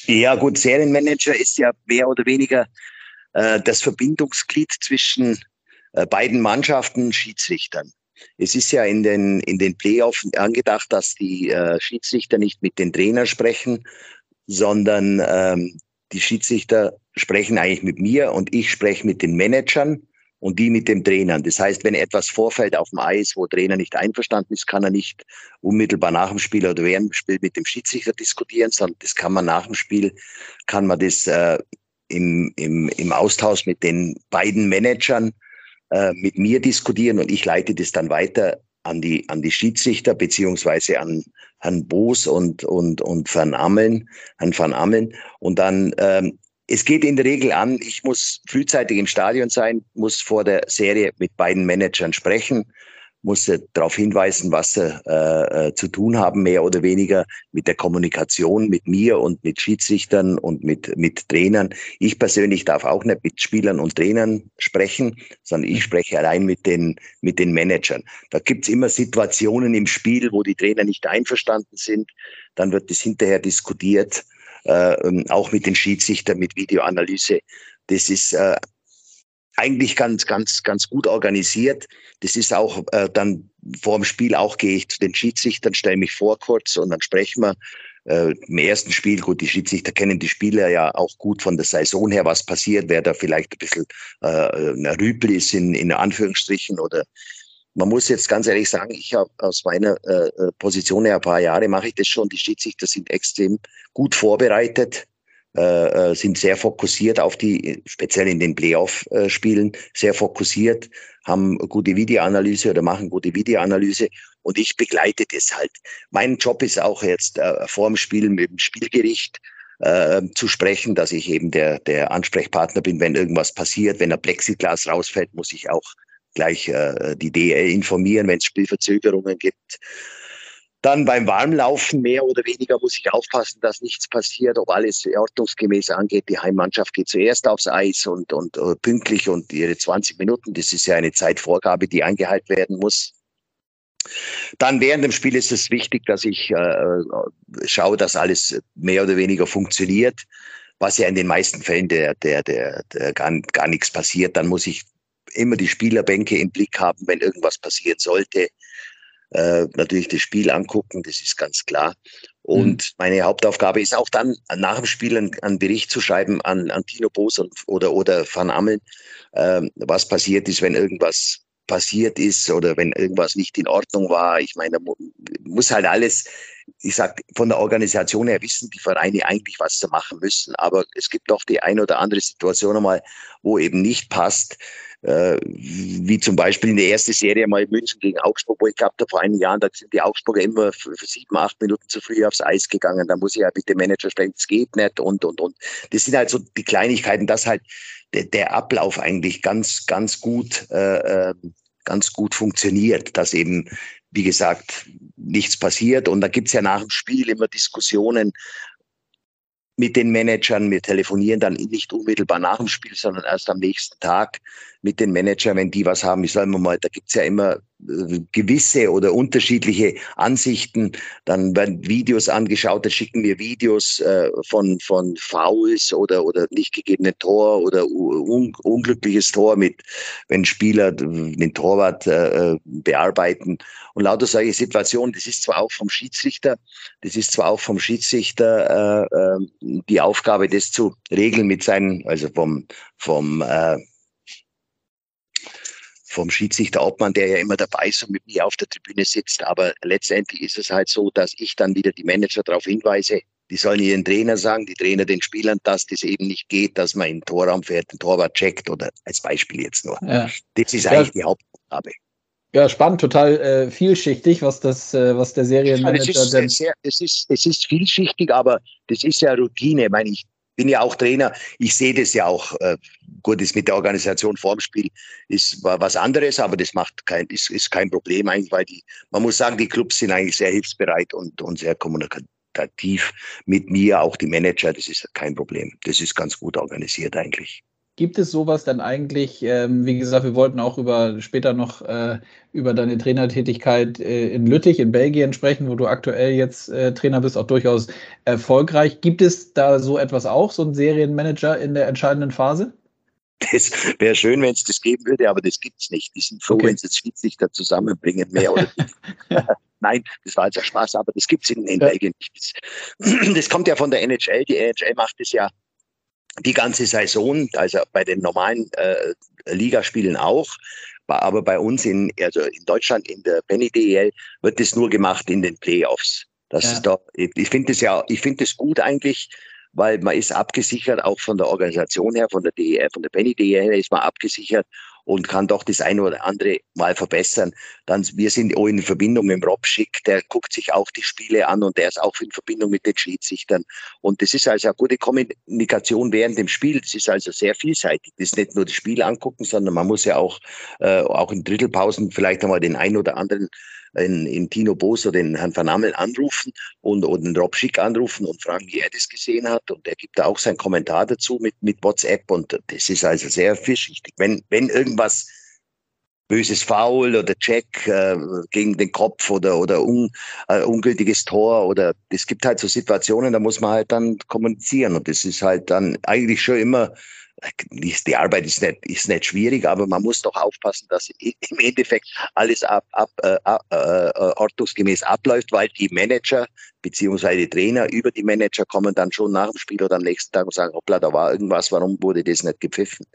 Ja, gut, Serienmanager ist ja mehr oder weniger äh, das Verbindungsglied zwischen äh, beiden Mannschaften, Schiedsrichtern. Es ist ja in den, in den Playoffs angedacht, dass die äh, Schiedsrichter nicht mit den Trainern sprechen, sondern ähm, die Schiedsrichter sprechen eigentlich mit mir und ich spreche mit den Managern und die mit dem Trainern. Das heißt, wenn etwas vorfällt auf dem Eis, wo Trainer nicht einverstanden ist, kann er nicht unmittelbar nach dem Spiel oder während dem Spiel mit dem Schiedsrichter diskutieren, sondern das kann man nach dem Spiel, kann man das äh, im, im, im Austausch mit den beiden Managern äh, mit mir diskutieren und ich leite das dann weiter an die, an die Schiedsrichter beziehungsweise an Herrn Boos und, und, und Van Ammeln, Herrn Van Ammeln. Und dann, ähm, es geht in der Regel an, ich muss frühzeitig im Stadion sein, muss vor der Serie mit beiden Managern sprechen, musste darauf hinweisen, was sie äh, äh, zu tun haben, mehr oder weniger mit der Kommunikation mit mir und mit Schiedsrichtern und mit, mit Trainern. Ich persönlich darf auch nicht mit Spielern und Trainern sprechen, sondern ich spreche allein mit den, mit den Managern. Da gibt's immer Situationen im Spiel, wo die Trainer nicht einverstanden sind. Dann wird es hinterher diskutiert, äh, ähm, auch mit den Schiedsrichtern, mit Videoanalyse. Das ist äh, eigentlich ganz, ganz, ganz gut organisiert. Das ist auch äh, dann vor dem Spiel auch gehe ich zu den Schiedsrichtern, stelle mich vor kurz und dann sprechen wir. Äh, Im ersten Spiel, gut, die Schiedsrichter kennen die Spieler ja auch gut von der Saison her, was passiert, wer da vielleicht ein bisschen äh, ein Rüpel ist in, in Anführungsstrichen oder man muss jetzt ganz ehrlich sagen, ich habe aus meiner äh, äh, Position her ein paar Jahre mache ich das schon. Die Schiedsrichter sind extrem gut vorbereitet äh, äh, sind sehr fokussiert auf die, speziell in den Playoff-Spielen, sehr fokussiert, haben gute Videoanalyse oder machen gute Videoanalyse und ich begleite das halt. Mein Job ist auch jetzt äh, vor dem Spiel mit dem Spielgericht äh, zu sprechen, dass ich eben der, der Ansprechpartner bin, wenn irgendwas passiert, wenn ein Plexiglas rausfällt, muss ich auch gleich äh, die DL informieren, wenn es Spielverzögerungen gibt. Dann beim Warmlaufen mehr oder weniger muss ich aufpassen, dass nichts passiert, ob alles ordnungsgemäß angeht. Die Heimmannschaft geht zuerst aufs Eis und, und uh, pünktlich und ihre 20 Minuten, das ist ja eine Zeitvorgabe, die eingehalten werden muss. Dann während dem Spiel ist es wichtig, dass ich äh, schaue, dass alles mehr oder weniger funktioniert, was ja in den meisten Fällen der, der, der, der gar, gar nichts passiert. Dann muss ich immer die Spielerbänke im Blick haben, wenn irgendwas passieren sollte äh, natürlich das Spiel angucken, das ist ganz klar. Und mhm. meine Hauptaufgabe ist auch dann nach dem Spiel einen, einen Bericht zu schreiben an, an Tino Boos und, oder, oder Van Ammeln, äh, was passiert ist, wenn irgendwas passiert ist oder wenn irgendwas nicht in Ordnung war. Ich meine, da muss halt alles, ich sag, von der Organisation her wissen die Vereine eigentlich, was sie machen müssen. Aber es gibt doch die eine oder andere Situation einmal, wo eben nicht passt. Äh, wie zum Beispiel in der ersten Serie mal München gegen Augsburg, wo ich gehabt habe vor einigen Jahren, da sind die Augsburger immer für, sieben, acht Minuten zu früh aufs Eis gegangen. Da muss ich ja mit dem Manager sprechen, es geht nicht und, und, und. Das sind halt so die Kleinigkeiten, dass halt der, der Ablauf eigentlich ganz, ganz gut, äh, ähm, ganz gut funktioniert, dass eben, wie gesagt, nichts passiert. Und da gibt's ja nach dem Spiel immer Diskussionen, mit den Managern. Wir telefonieren dann nicht unmittelbar nach dem Spiel, sondern erst am nächsten Tag mit den Managern, wenn die was haben. Ich sage mal, da gibt's ja immer äh, gewisse oder unterschiedliche Ansichten. Dann werden Videos angeschaut, da schicken wir Videos äh, von, von Fouls oder, oder nicht gegebenen Tor oder un unglückliches Tor mit, wenn Spieler den Torwart äh, bearbeiten. Und lauter solche Situationen, das ist zwar auch vom Schiedsrichter, das ist zwar auch vom Schiedsrichter äh, äh die Aufgabe, das zu regeln mit seinen, also vom, vom äh, vom Schiedsrichter Obmann, der ja immer dabei ist und mit mir auf der Tribüne sitzt. Aber letztendlich ist es halt so, dass ich dann wieder die Manager darauf hinweise, die sollen ihren Trainer sagen, die Trainer den Spielern, dass das eben nicht geht, dass man in den Torraum fährt, den Torwart checkt oder als Beispiel jetzt nur. Ja. Das ist eigentlich ja. die Hauptaufgabe. Ja, spannend, total äh, vielschichtig, was das, äh, was der Serienmanager ja, es ist, sehr, es ist, es ist vielschichtig, aber das ist ja Routine. Ich meine, ich bin ja auch Trainer. Ich sehe das ja auch. Äh, gut, ist mit der Organisation vorm Spiel ist was anderes, aber das macht kein, ist, ist kein Problem eigentlich, weil die, man muss sagen, die Clubs sind eigentlich sehr hilfsbereit und, und sehr kommunikativ mit mir, auch die Manager. Das ist kein Problem. Das ist ganz gut organisiert eigentlich. Gibt es sowas dann eigentlich? Ähm, wie gesagt, wir wollten auch über später noch äh, über deine Trainertätigkeit äh, in Lüttich in Belgien sprechen, wo du aktuell jetzt äh, Trainer bist, auch durchaus erfolgreich. Gibt es da so etwas auch, so ein Serienmanager in der entscheidenden Phase? Das wäre schön, wenn es das geben würde, aber das gibt es nicht. Die sind froh, okay. wenn sie jetzt Schiedsrichter zusammenbringen, mehr oder [laughs] Nein, das war jetzt ein Spaß, aber das gibt es in, in ja. Belgien nicht. Das, [clears throat] das kommt ja von der NHL. Die NHL macht es ja die ganze Saison, also bei den normalen äh, Ligaspielen auch. Aber bei uns in, also in Deutschland in der Penny DEL wird das nur gemacht in den Playoffs. Das ja. ist doch, ich finde es ja, ich finde es gut eigentlich, weil man ist abgesichert, auch von der Organisation her, von der DEL, von der Penny DEL ist man abgesichert und kann doch das eine oder andere mal verbessern. Dann, wir sind auch in Verbindung mit Rob Schick, der guckt sich auch die Spiele an und der ist auch in Verbindung mit den Schiedsrichtern. Und das ist also eine gute Kommunikation während dem Spiel. Das ist also sehr vielseitig. Das ist nicht nur das Spiel angucken, sondern man muss ja auch, äh, auch in Drittelpausen vielleicht einmal den einen oder anderen in, in Tino Boos den Herrn Van Amel anrufen und, und den Rob Schick anrufen und fragen, wie er das gesehen hat. Und er gibt da auch seinen Kommentar dazu mit, mit WhatsApp. Und das ist also sehr vielschichtig. Wenn, wenn irgendwas böses Foul oder Check äh, gegen den Kopf oder oder un, äh, ungültiges Tor oder es gibt halt so Situationen, da muss man halt dann kommunizieren und das ist halt dann eigentlich schon immer die Arbeit ist nicht, ist nicht schwierig, aber man muss doch aufpassen, dass im Endeffekt alles ab, ab, äh, äh, ordnungsgemäß abläuft, weil die Manager beziehungsweise die Trainer über die Manager kommen dann schon nach dem Spiel oder am nächsten Tag und sagen, hoppla, da war irgendwas, warum wurde das nicht gepfiffen?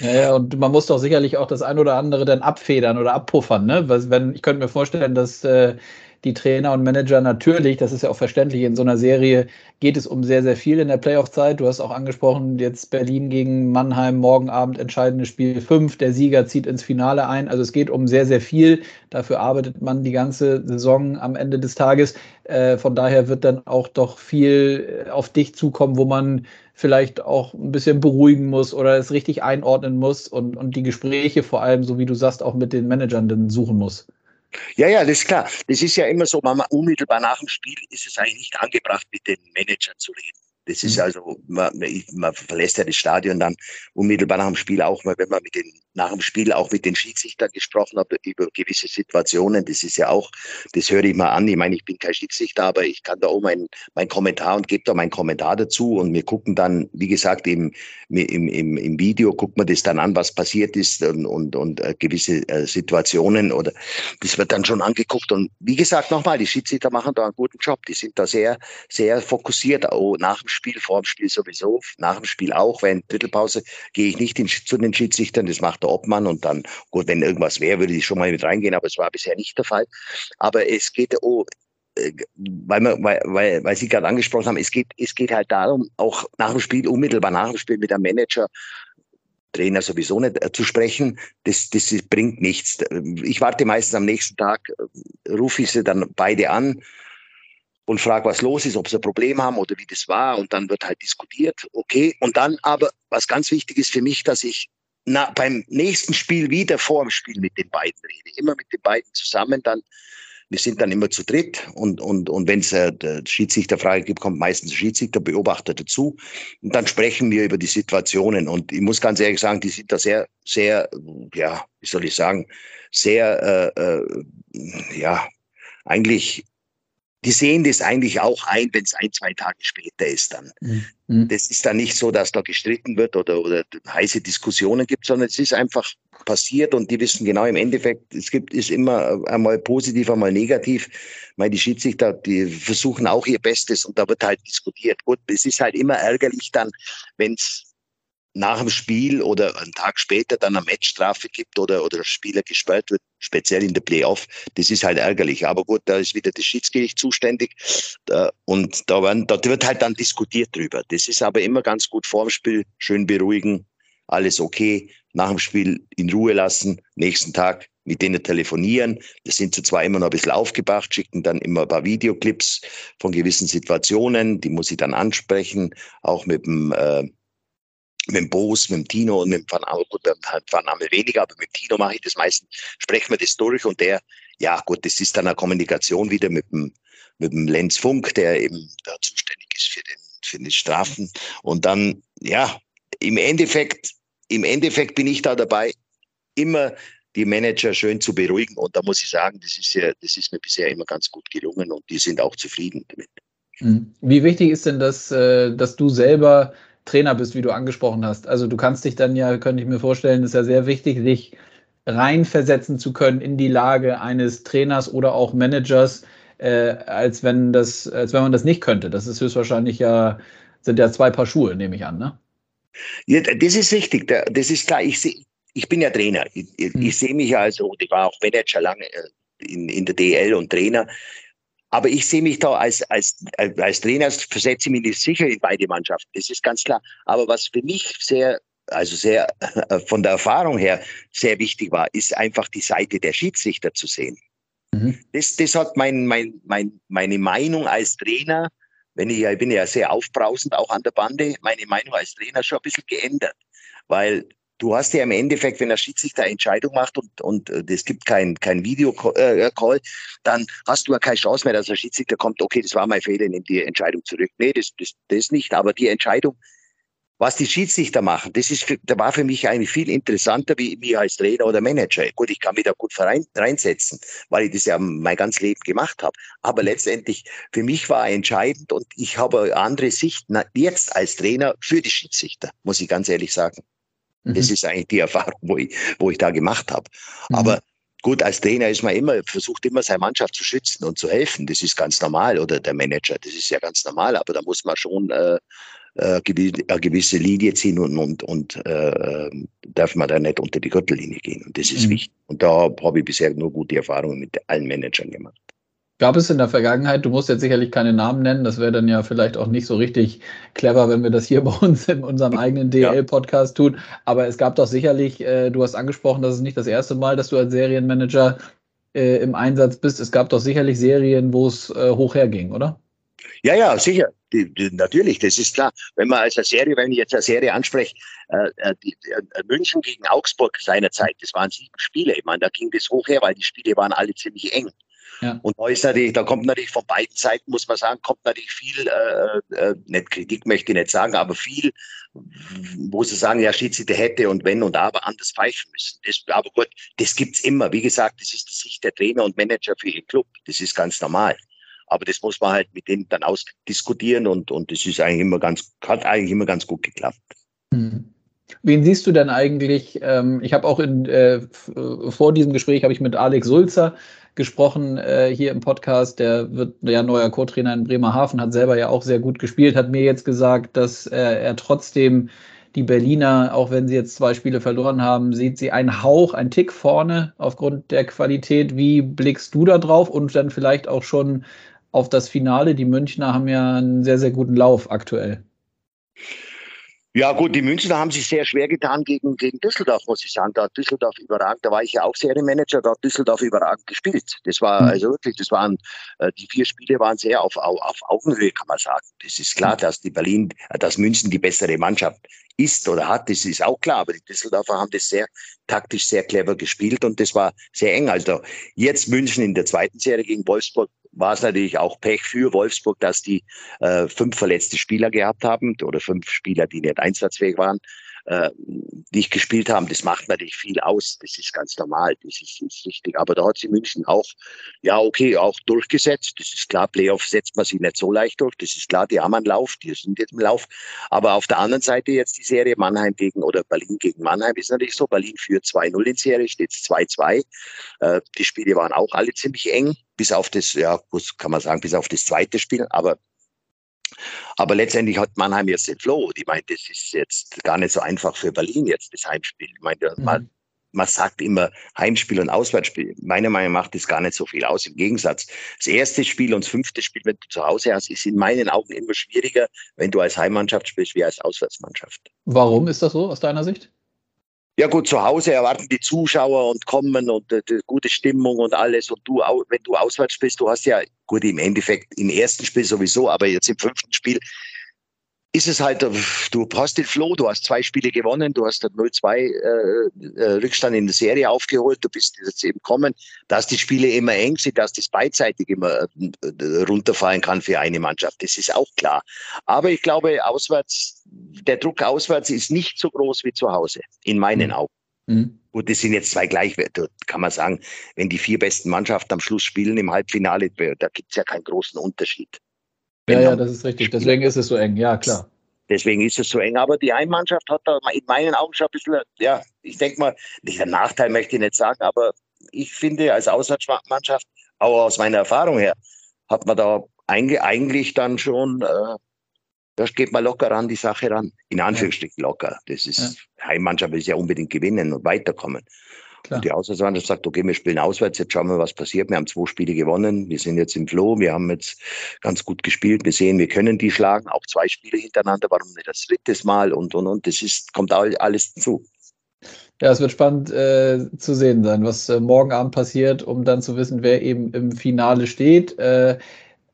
Ja, ja, und man muss doch sicherlich auch das ein oder andere dann abfedern oder abpuffern, ne? Was, wenn, ich könnte mir vorstellen, dass äh, die Trainer und Manager natürlich, das ist ja auch verständlich, in so einer Serie geht es um sehr, sehr viel in der Playoff-Zeit. Du hast auch angesprochen, jetzt Berlin gegen Mannheim, morgen Abend entscheidendes Spiel 5. Der Sieger zieht ins Finale ein. Also es geht um sehr, sehr viel. Dafür arbeitet man die ganze Saison am Ende des Tages. Äh, von daher wird dann auch doch viel auf dich zukommen, wo man vielleicht auch ein bisschen beruhigen muss oder es richtig einordnen muss und, und die Gespräche vor allem, so wie du sagst, auch mit den Managern dann suchen muss. Ja, ja, das ist klar. Das ist ja immer so, man, unmittelbar nach dem Spiel ist es eigentlich nicht angebracht, mit den Managern zu reden. Das ist mhm. also, man, man verlässt ja das Stadion dann unmittelbar nach dem Spiel auch mal, wenn man mit den, nach dem Spiel auch mit den Schiedsrichtern gesprochen hat über gewisse Situationen. Das ist ja auch, das höre ich mal an. Ich meine, ich bin kein Schiedsrichter, aber ich kann da auch meinen mein Kommentar und gebe da meinen Kommentar dazu. Und wir gucken dann, wie gesagt, im, im, im, im Video guckt man das dann an, was passiert ist und, und, und äh, gewisse äh, Situationen oder das wird dann schon angeguckt. Und wie gesagt, nochmal, die Schiedsrichter machen da einen guten Job. Die sind da sehr, sehr fokussiert auch nach dem Spiel, vor dem Spiel sowieso, nach dem Spiel auch. Wenn Drittelpause gehe ich nicht in, zu den Schiedsrichtern, das macht der Obmann und dann, gut, wenn irgendwas wäre, würde ich schon mal mit reingehen, aber es war bisher nicht der Fall. Aber es geht oh, weil, wir, weil, weil, weil Sie gerade angesprochen haben, es geht, es geht halt darum, auch nach dem Spiel, unmittelbar nach dem Spiel mit dem Manager Trainer sowieso nicht äh, zu sprechen. Das, das bringt nichts. Ich warte meistens am nächsten Tag, äh, rufe ich sie dann beide an und frage, was los ist, ob sie ein Problem haben oder wie das war. Und dann wird halt diskutiert. Okay. Und dann aber, was ganz wichtig ist für mich, dass ich na, beim nächsten Spiel wieder vor dem Spiel mit den beiden rede. Immer mit den beiden zusammen dann wir sind dann immer zu dritt und, und, und wenn es äh, der Schiedsrichterfrage gibt, kommt meistens der Schiedsrichterbeobachter dazu. Und dann sprechen wir über die Situationen. Und ich muss ganz ehrlich sagen, die sind da sehr, sehr, ja, wie soll ich sagen, sehr, äh, äh, ja, eigentlich die sehen das eigentlich auch ein, wenn es ein, zwei Tage später ist dann. Mhm. Das ist dann nicht so, dass da gestritten wird oder, oder heiße Diskussionen gibt, sondern es ist einfach passiert und die wissen genau im Endeffekt, es gibt, ist immer einmal positiv, einmal negativ. Weil die Schiedsrichter, die versuchen auch ihr Bestes und da wird halt diskutiert. Gut, es ist halt immer ärgerlich dann, wenn es nach dem Spiel oder einen Tag später dann eine Matchstrafe gibt oder, oder der Spieler gesperrt wird, speziell in der Playoff, das ist halt ärgerlich. Aber gut, da ist wieder das Schiedsgericht zuständig und da, werden, da wird halt dann diskutiert drüber. Das ist aber immer ganz gut vor dem Spiel, schön beruhigen, alles okay, nach dem Spiel in Ruhe lassen, nächsten Tag mit denen telefonieren. Das sind sie zwar immer noch ein bisschen aufgebracht, schicken dann immer ein paar Videoclips von gewissen Situationen, die muss ich dann ansprechen, auch mit dem äh, mit dem Boos, mit dem Tino und mit dem Van Ammel, gut, mit Van Ammel weniger, aber mit dem Tino mache ich das meistens, sprechen wir das durch und der, ja gut, das ist dann eine Kommunikation wieder mit dem, mit dem Lenz Funk, der eben da zuständig ist für den, für die Strafen und dann, ja, im Endeffekt, im Endeffekt bin ich da dabei, immer die Manager schön zu beruhigen und da muss ich sagen, das ist ja, das ist mir bisher immer ganz gut gelungen und die sind auch zufrieden damit. Mhm. Wie wichtig ist denn das, äh, dass du selber Trainer bist, wie du angesprochen hast. Also du kannst dich dann ja, könnte ich mir vorstellen, ist ja sehr wichtig, dich reinversetzen zu können in die Lage eines Trainers oder auch Managers, äh, als wenn das, als wenn man das nicht könnte. Das ist höchstwahrscheinlich ja, sind ja zwei Paar Schuhe, nehme ich an, ne? Ja, das ist richtig. Das ist klar. Ich, seh, ich bin ja Trainer. Ich, hm. ich sehe mich also, ich war auch Manager lange äh, in, in der DL und Trainer. Aber ich sehe mich da als, als, als Trainer, versetze mich nicht sicher in beide Mannschaften. Das ist ganz klar. Aber was für mich sehr, also sehr von der Erfahrung her sehr wichtig war, ist einfach die Seite der Schiedsrichter zu sehen. Mhm. Das, das hat mein, mein, mein, meine Meinung als Trainer, wenn ich, ich bin ja sehr aufbrausend auch an der Bande, meine Meinung als Trainer schon ein bisschen geändert. Weil du hast ja im Endeffekt, wenn der Schiedsrichter Entscheidung macht und, und äh, es gibt kein, kein Videocall, äh, dann hast du ja keine Chance mehr, dass der Schiedsrichter kommt, okay, das war mein Fehler, nimm die Entscheidung zurück. Nee, das, das, das nicht. Aber die Entscheidung, was die Schiedsrichter machen, das ist da war für mich eigentlich viel interessanter wie mir als Trainer oder Manager. Gut, ich kann mich da gut rein, reinsetzen, weil ich das ja mein ganzes Leben gemacht habe. Aber letztendlich für mich war entscheidend und ich habe andere Sicht jetzt als Trainer für die Schiedsrichter, muss ich ganz ehrlich sagen. Mhm. Das ist eigentlich die Erfahrung, wo ich, wo ich da gemacht habe. Mhm. Aber gut, als Trainer ist man immer, versucht immer seine Mannschaft zu schützen und zu helfen. Das ist ganz normal. Oder der Manager, das ist ja ganz normal. Aber da muss man schon äh, äh, eine gewisse Linie ziehen und, und, und äh, darf man da nicht unter die Gürtellinie gehen. Und das ist mhm. wichtig. Und da habe ich bisher nur gute Erfahrungen mit allen Managern gemacht. Gab es in der Vergangenheit, du musst jetzt sicherlich keine Namen nennen, das wäre dann ja vielleicht auch nicht so richtig clever, wenn wir das hier [laughs] bei uns in unserem eigenen DL-Podcast tun. Aber es gab doch sicherlich, äh, du hast angesprochen, das ist nicht das erste Mal, dass du als Serienmanager äh, im Einsatz bist. Es gab doch sicherlich Serien, wo es äh, hoch herging, oder? Ja, ja, sicher. Die, die, natürlich, das ist klar. Wenn man als eine Serie, wenn ich jetzt eine Serie anspreche, äh, äh die, äh, München gegen Augsburg seinerzeit, das waren sieben Spiele. Ich meine, da ging das hoch her, weil die Spiele waren alle ziemlich eng. Ja. Und da ist natürlich, da kommt natürlich von beiden Seiten, muss man sagen, kommt natürlich viel, äh, äh, nicht Kritik möchte ich nicht sagen, aber viel, wo sie sagen, ja, Schiedsrichter hätte und wenn und aber anders pfeifen müssen. Das, aber gut, das gibt's immer. Wie gesagt, das ist die Sicht der Trainer und Manager für ihren Club. Das ist ganz normal. Aber das muss man halt mit denen dann ausdiskutieren und, und das ist eigentlich immer ganz, hat eigentlich immer ganz gut geklappt. Mhm. Wen siehst du denn eigentlich? Ähm, ich habe auch in, äh, vor diesem Gespräch habe ich mit Alex Sulzer gesprochen äh, hier im Podcast. Der wird ja neuer Co-Trainer in Bremerhaven, hat selber ja auch sehr gut gespielt, hat mir jetzt gesagt, dass äh, er trotzdem die Berliner, auch wenn sie jetzt zwei Spiele verloren haben, sieht sie einen Hauch, einen Tick vorne aufgrund der Qualität. Wie blickst du da drauf und dann vielleicht auch schon auf das Finale? Die Münchner haben ja einen sehr, sehr guten Lauf aktuell. Ja, gut, die Münchner haben sich sehr schwer getan gegen, gegen Düsseldorf, muss ich sagen. Da hat Düsseldorf überragend, da war ich ja auch Serienmanager, da hat Düsseldorf überragend gespielt. Das war mhm. also wirklich, das waren, äh, die vier Spiele waren sehr auf, auf, auf Augenhöhe, kann man sagen. Das ist klar, mhm. dass die Berlin, dass München die bessere Mannschaft ist oder hat, das ist auch klar. Aber die Düsseldorfer haben das sehr taktisch sehr clever gespielt und das war sehr eng. Also jetzt München in der zweiten Serie gegen Wolfsburg war es natürlich auch Pech für Wolfsburg, dass die äh, fünf verletzte Spieler gehabt haben oder fünf Spieler, die nicht einsatzfähig waren äh, nicht gespielt haben. Das macht natürlich viel aus. Das ist ganz normal. Das ist, ist richtig. Aber da hat sie München auch, ja, okay, auch durchgesetzt. Das ist klar. Playoff setzt man sich nicht so leicht durch. Das ist klar. Die haben einen Lauf. Die sind jetzt im Lauf. Aber auf der anderen Seite jetzt die Serie Mannheim gegen oder Berlin gegen Mannheim ist natürlich so. Berlin führt 2-0 in Serie, steht 2-2. Äh, die Spiele waren auch alle ziemlich eng. Bis auf das, ja, kann man sagen, bis auf das zweite Spiel. Aber aber letztendlich hat Mannheim jetzt den Flow. Ich meine, das ist jetzt gar nicht so einfach für Berlin jetzt, das Heimspiel. Ich meine, mhm. man, man sagt immer Heimspiel und Auswärtsspiel. Meiner Meinung nach macht das gar nicht so viel aus. Im Gegensatz, das erste Spiel und das fünfte Spiel, wenn du zu Hause hast, ist in meinen Augen immer schwieriger, wenn du als Heimmannschaft spielst, wie als Auswärtsmannschaft. Warum ist das so aus deiner Sicht? Ja gut, zu Hause erwarten die Zuschauer und kommen und äh, gute Stimmung und alles. Und du, wenn du auswärts spielst, du hast ja, gut, im Endeffekt im ersten Spiel sowieso, aber jetzt im fünften Spiel ist es halt, du hast den Flow, du hast zwei Spiele gewonnen, du hast 0-2 äh, äh, Rückstand in der Serie aufgeholt, du bist jetzt eben kommen, dass die Spiele immer eng sind, dass das beidseitig immer äh, runterfallen kann für eine Mannschaft, das ist auch klar. Aber ich glaube, auswärts, der Druck auswärts ist nicht so groß wie zu Hause, in meinen mhm. Augen. Mhm. Gut, das sind jetzt zwei Gleichwerte, kann man sagen, wenn die vier besten Mannschaften am Schluss spielen im Halbfinale, da gibt es ja keinen großen Unterschied. Ja, ja, das ist richtig. Deswegen ist es so eng, ja, klar. Deswegen ist es so eng. Aber die Heimmannschaft hat da in meinen Augen schon ein bisschen, ja, ich denke mal, nicht ein Nachteil möchte ich nicht sagen, aber ich finde, als Auswärtsmannschaft, auch aus meiner Erfahrung her, hat man da eigentlich dann schon, äh, das geht man locker an die Sache ran. In Anführungsstrichen locker. Das ist, ja. Heimmannschaft ist ja unbedingt gewinnen und weiterkommen. Klar. Und die Auswärtsmannschaft sagt, okay, wir spielen auswärts, jetzt schauen wir, was passiert. Wir haben zwei Spiele gewonnen, wir sind jetzt im Flow, wir haben jetzt ganz gut gespielt, wir sehen, wir können die schlagen, auch zwei Spiele hintereinander, warum nicht das dritte Mal und, und, und, das ist, kommt alles dazu. Ja, es wird spannend äh, zu sehen sein, was äh, morgen Abend passiert, um dann zu wissen, wer eben im Finale steht. Äh,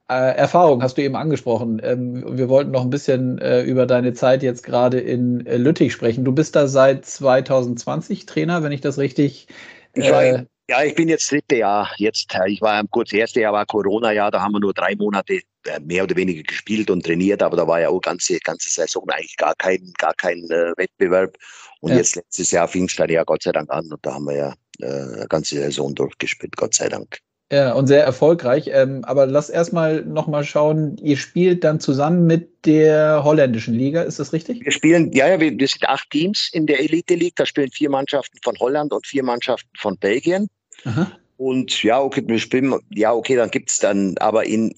äh, Erfahrung hast du eben angesprochen. Ähm, wir wollten noch ein bisschen äh, über deine Zeit jetzt gerade in äh, Lüttich sprechen. Du bist da seit 2020 Trainer, wenn ich das richtig. Ich war, äh, ja, ich bin jetzt dritte Jahr. Jetzt, äh, ich war kurz erste Jahr war Corona-Jahr, da haben wir nur drei Monate äh, mehr oder weniger gespielt und trainiert, aber da war ja auch ganze ganze Saison eigentlich gar kein gar kein Wettbewerb. Und ja. jetzt letztes Jahr fing es dann ja Gott sei Dank an und da haben wir ja eine ganze Saison durchgespielt, Gott sei Dank. Ja, und sehr erfolgreich. Ähm, aber lass erstmal nochmal schauen, ihr spielt dann zusammen mit der holländischen Liga, ist das richtig? Wir spielen, ja, ja, wir, wir sind acht Teams in der Elite League. Da spielen vier Mannschaften von Holland und vier Mannschaften von Belgien. Aha. Und ja, okay, wir spielen, ja, okay, dann gibt es dann, aber in,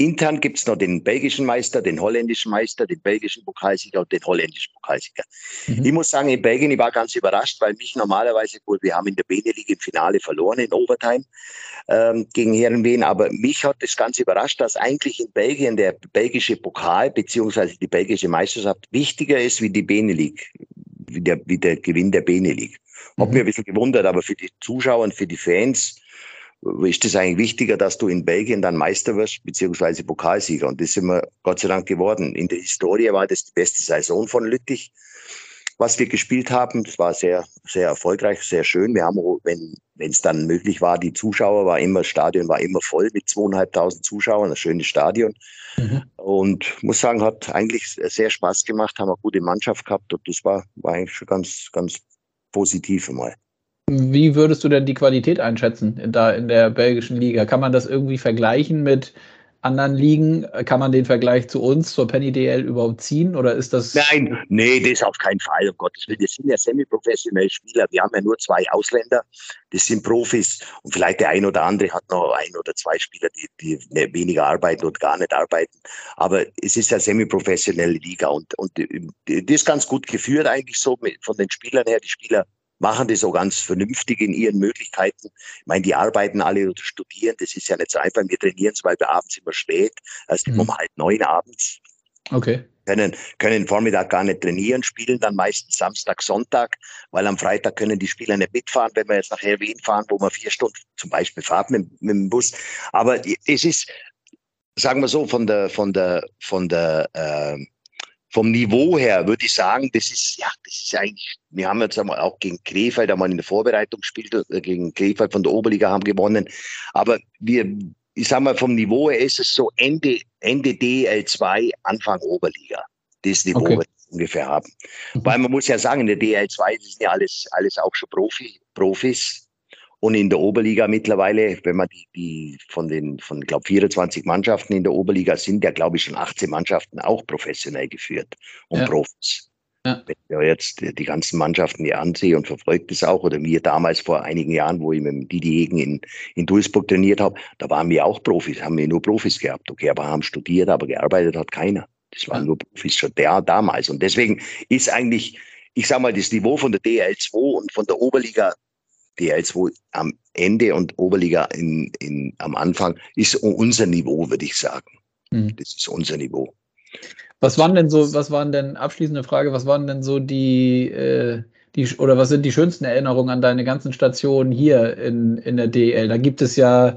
Intern gibt es noch den belgischen Meister, den holländischen Meister, den belgischen Pokalsieger und den holländischen Pokalsieger. Mhm. Ich muss sagen, in Belgien, ich war ganz überrascht, weil mich normalerweise, gut, wir haben in der Benelux im Finale verloren in Overtime ähm, gegen Herrenwehen, aber mich hat das ganz überrascht, dass eigentlich in Belgien der belgische Pokal beziehungsweise die belgische Meisterschaft wichtiger ist wie die Benelux, wie der, wie der Gewinn der Benelux. Hat mhm. mir ein bisschen gewundert, aber für die Zuschauer und für die Fans ist es eigentlich wichtiger, dass du in Belgien dann Meister wirst, beziehungsweise Pokalsieger. Und das sind wir Gott sei Dank geworden. In der Historie war das die beste Saison von Lüttich, was wir gespielt haben. Das war sehr, sehr erfolgreich, sehr schön. Wir haben, wenn wenn es dann möglich war, die Zuschauer war immer, das Stadion war immer voll mit zweieinhalbtausend Zuschauern, ein schönes Stadion. Mhm. Und muss sagen, hat eigentlich sehr Spaß gemacht, haben eine gute Mannschaft gehabt und das war, war eigentlich schon ganz, ganz positiv einmal. Wie würdest du denn die Qualität einschätzen in, da in der belgischen Liga? Kann man das irgendwie vergleichen mit anderen Ligen? Kann man den Vergleich zu uns, zur Penny DL überhaupt ziehen oder ist das? Nein, nee, das auf keinen Fall, um Gottes Willen. Das sind ja semi-professionelle Spieler. Wir haben ja nur zwei Ausländer, das sind Profis und vielleicht der ein oder andere hat noch ein oder zwei Spieler, die, die ne, weniger arbeiten oder gar nicht arbeiten. Aber es ist ja semi-professionelle Liga und, und die, die ist ganz gut geführt eigentlich so mit, von den Spielern her. Die Spieler machen das so ganz vernünftig in ihren Möglichkeiten. Ich meine, die arbeiten alle oder studieren. Das ist ja nicht so einfach. Wir trainieren zum Beispiel abends immer spät, erst mhm. um halb neun abends. Okay. Können, können Vormittag gar nicht trainieren, spielen dann meistens Samstag, Sonntag, weil am Freitag können die Spieler nicht mitfahren, wenn wir jetzt nachher Wien fahren, wo man vier Stunden zum Beispiel fahrt mit, mit dem Bus. Aber es ist, sagen wir so, von der, von der, von der, äh, vom Niveau her würde ich sagen, das ist, ja, das ist eigentlich, wir haben jetzt einmal auch gegen Krefeld einmal in der Vorbereitung gespielt, äh, gegen Krefeld von der Oberliga haben gewonnen. Aber wir, ich sag mal, vom Niveau her ist es so Ende, Ende DL2, Anfang Oberliga. Das Niveau, okay. was wir ungefähr haben. Mhm. Weil man muss ja sagen, in der DL2 sind ja alles, alles auch schon Profi, Profis. Und in der Oberliga mittlerweile, wenn man die, die von den, von, glaube 24 Mannschaften in der Oberliga sind, ja, glaube ich, schon 18 Mannschaften auch professionell geführt und ja. Profis. Ja. Wenn ich jetzt die ganzen Mannschaften hier ansehe und verfolgt es auch, oder mir damals vor einigen Jahren, wo ich mit Didi Hegen in, in Duisburg trainiert habe, da waren wir auch Profis, haben wir nur Profis gehabt. Okay, aber haben studiert, aber gearbeitet hat keiner. Das waren ja. nur Profis schon der damals. Und deswegen ist eigentlich, ich sage mal, das Niveau von der DL2 und von der Oberliga DL2 am Ende und Oberliga in, in, am Anfang ist unser Niveau, würde ich sagen. Mhm. Das ist unser Niveau. Was waren denn so, was waren denn, abschließende Frage, was waren denn so die, äh, die oder was sind die schönsten Erinnerungen an deine ganzen Stationen hier in, in der DL? Da gibt es ja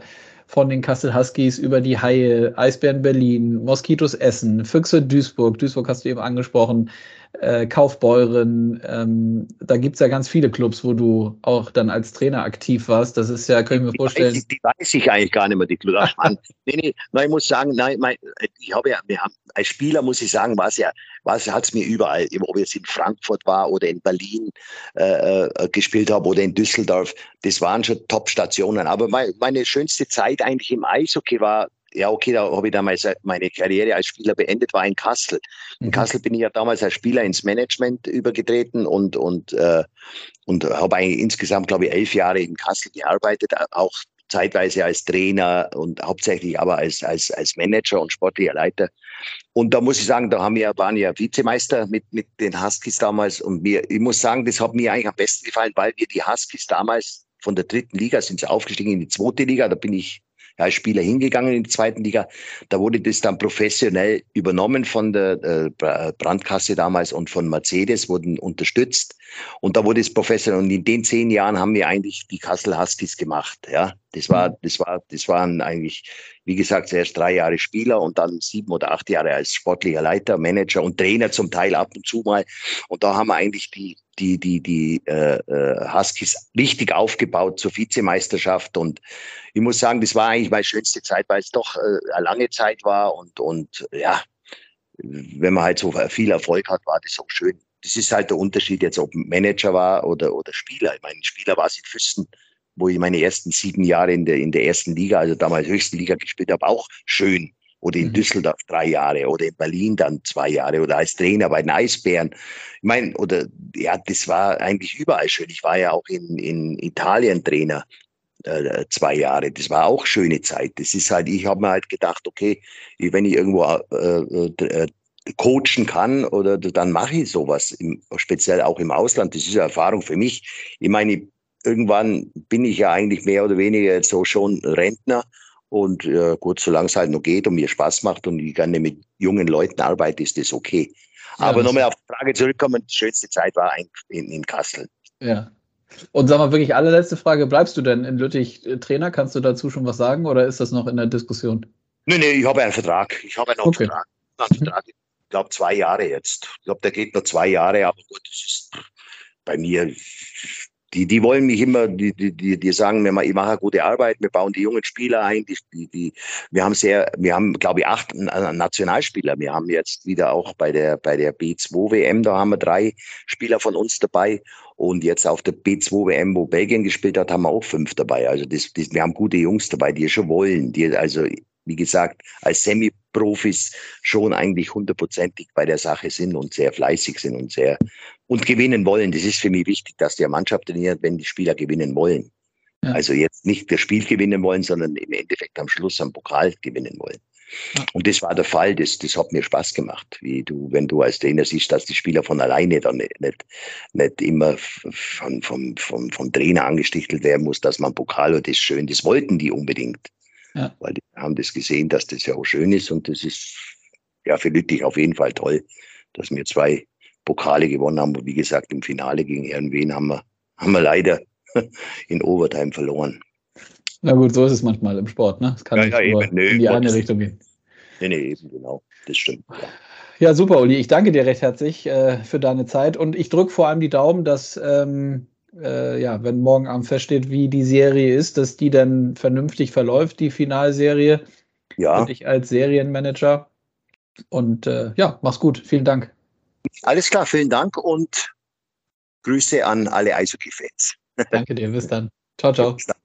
von den Kassel Huskies über die Haie, Eisbären Berlin, Moskitos Essen, Füchse Duisburg, Duisburg hast du eben angesprochen, äh, Kaufbeuren. Ähm, da gibt es ja ganz viele Clubs, wo du auch dann als Trainer aktiv warst. Das ist ja, können wir mir vorstellen. Die, die, weiß ich eigentlich gar nicht mehr, die Clubs. [laughs] nee, nee, nein, ich muss sagen, nein, mein, ich habe ja, wir haben, als Spieler muss ich sagen, war es ja, hat es mir überall, ob ich jetzt in Frankfurt war oder in Berlin äh, äh, gespielt habe oder in Düsseldorf, das waren schon Top-Stationen. Aber mein, meine schönste Zeit eigentlich im Eishockey war ja, okay, da habe ich damals meine Karriere als Spieler beendet, war in Kassel. In mhm. Kassel bin ich ja damals als Spieler ins Management übergetreten und, und, äh, und habe eigentlich insgesamt, glaube ich, elf Jahre in Kassel gearbeitet, auch zeitweise als Trainer und hauptsächlich aber als, als, als Manager und sportlicher Leiter. Und da muss ich sagen, da haben wir, waren ja Vizemeister mit, mit den Huskies damals. Und mir, ich muss sagen, das hat mir eigentlich am besten gefallen, weil wir die Huskies damals von der dritten Liga sind sie aufgestiegen in die zweite Liga. Da bin ich als Spieler hingegangen in die zweiten Liga. Da wurde das dann professionell übernommen von der äh, Brandkasse damals und von Mercedes, wurden unterstützt. Und da wurde es professionell. Und in den zehn Jahren haben wir eigentlich die Kassel Huskies gemacht. Ja, das war, das war, das waren eigentlich, wie gesagt, zuerst drei Jahre Spieler und dann sieben oder acht Jahre als sportlicher Leiter, Manager und Trainer zum Teil ab und zu mal. Und da haben wir eigentlich die, die, die, die äh, äh Huskies richtig aufgebaut zur Vizemeisterschaft. Und ich muss sagen, das war eigentlich meine schönste Zeit, weil es doch äh, eine lange Zeit war und, und ja, wenn man halt so viel Erfolg hat, war das auch schön. Das ist halt der Unterschied jetzt, ob Manager war oder, oder Spieler. Ich meine, Spieler war es in Füssen wo ich meine ersten sieben Jahre in der, in der ersten Liga, also damals höchsten Liga gespielt habe, auch schön. Oder in mhm. Düsseldorf drei Jahre oder in Berlin dann zwei Jahre oder als Trainer bei den Eisbären. Ich meine, oder ja, das war eigentlich überall schön. Ich war ja auch in, in Italien Trainer äh, zwei Jahre. Das war auch schöne Zeit. Das ist halt, ich habe mir halt gedacht, okay, wenn ich irgendwo äh, äh, coachen kann oder dann mache ich sowas, im, speziell auch im Ausland. Das ist eine Erfahrung für mich. Ich meine, irgendwann bin ich ja eigentlich mehr oder weniger jetzt so schon Rentner. Und äh, gut, solange es halt noch geht und mir Spaß macht und ich gerne mit jungen Leuten arbeite, ist das okay. Ja, Aber nochmal auf die Frage zurückkommen, die schönste Zeit war eigentlich in, in Kassel. Ja. Und sag mal wirklich allerletzte Frage, bleibst du denn in Lüttich äh, Trainer? Kannst du dazu schon was sagen oder ist das noch in der Diskussion? Nee, nee, ich habe einen Vertrag. Ich habe einen okay. Vertrag. Einen Vertrag. Ich glaube zwei Jahre jetzt. Ich glaube, der geht nur zwei Jahre, aber gut, das ist bei mir die, die wollen mich immer, die, die, die, sagen mir mal, ich mache gute Arbeit, wir bauen die jungen Spieler ein, die, die, die, wir haben sehr, wir haben, glaube ich, acht Nationalspieler. Wir haben jetzt wieder auch bei der, bei der B2 WM, da haben wir drei Spieler von uns dabei. Und jetzt auf der B2 WM, wo Belgien gespielt hat, haben wir auch fünf dabei. Also das, das, wir haben gute Jungs dabei, die schon wollen, die also wie gesagt, als Semi-Profis schon eigentlich hundertprozentig bei der Sache sind und sehr fleißig sind und sehr und gewinnen wollen. Das ist für mich wichtig, dass die Mannschaft trainiert, wenn die Spieler gewinnen wollen. Ja. Also jetzt nicht das Spiel gewinnen wollen, sondern im Endeffekt am Schluss am Pokal gewinnen wollen. Ja. Und das war der Fall. Das, das hat mir Spaß gemacht. Wie du, wenn du als Trainer siehst, dass die Spieler von alleine dann nicht, nicht, nicht immer von, vom, vom, vom Trainer angestichelt werden muss, dass man Pokal und das ist schön. Das wollten die unbedingt. Ja. Weil die haben das gesehen, dass das ja auch schön ist und das ist, ja, für Lüttich auf jeden Fall toll, dass wir zwei Pokale gewonnen haben. Und wie gesagt, im Finale gegen Ehrenwen haben wir, haben wir leider in Overtime verloren. Na gut, so ist es manchmal im Sport, ne? Es kann Ja, nicht ja, eben. Nö, in die eine Richtung gehen. Nee, nee, eben genau. Das stimmt. Ja. Ja, super, Uli. Ich danke dir recht herzlich äh, für deine Zeit und ich drücke vor allem die Daumen, dass, ähm, äh, ja, wenn morgen Abend feststeht, wie die Serie ist, dass die dann vernünftig verläuft, die Finalserie. ja, Und ich als Serienmanager. Und äh, ja, mach's gut. Vielen Dank. Alles klar, vielen Dank und Grüße an alle Eishockey-Fans. Danke dir. Bis dann. Ciao, ciao. Bis dann.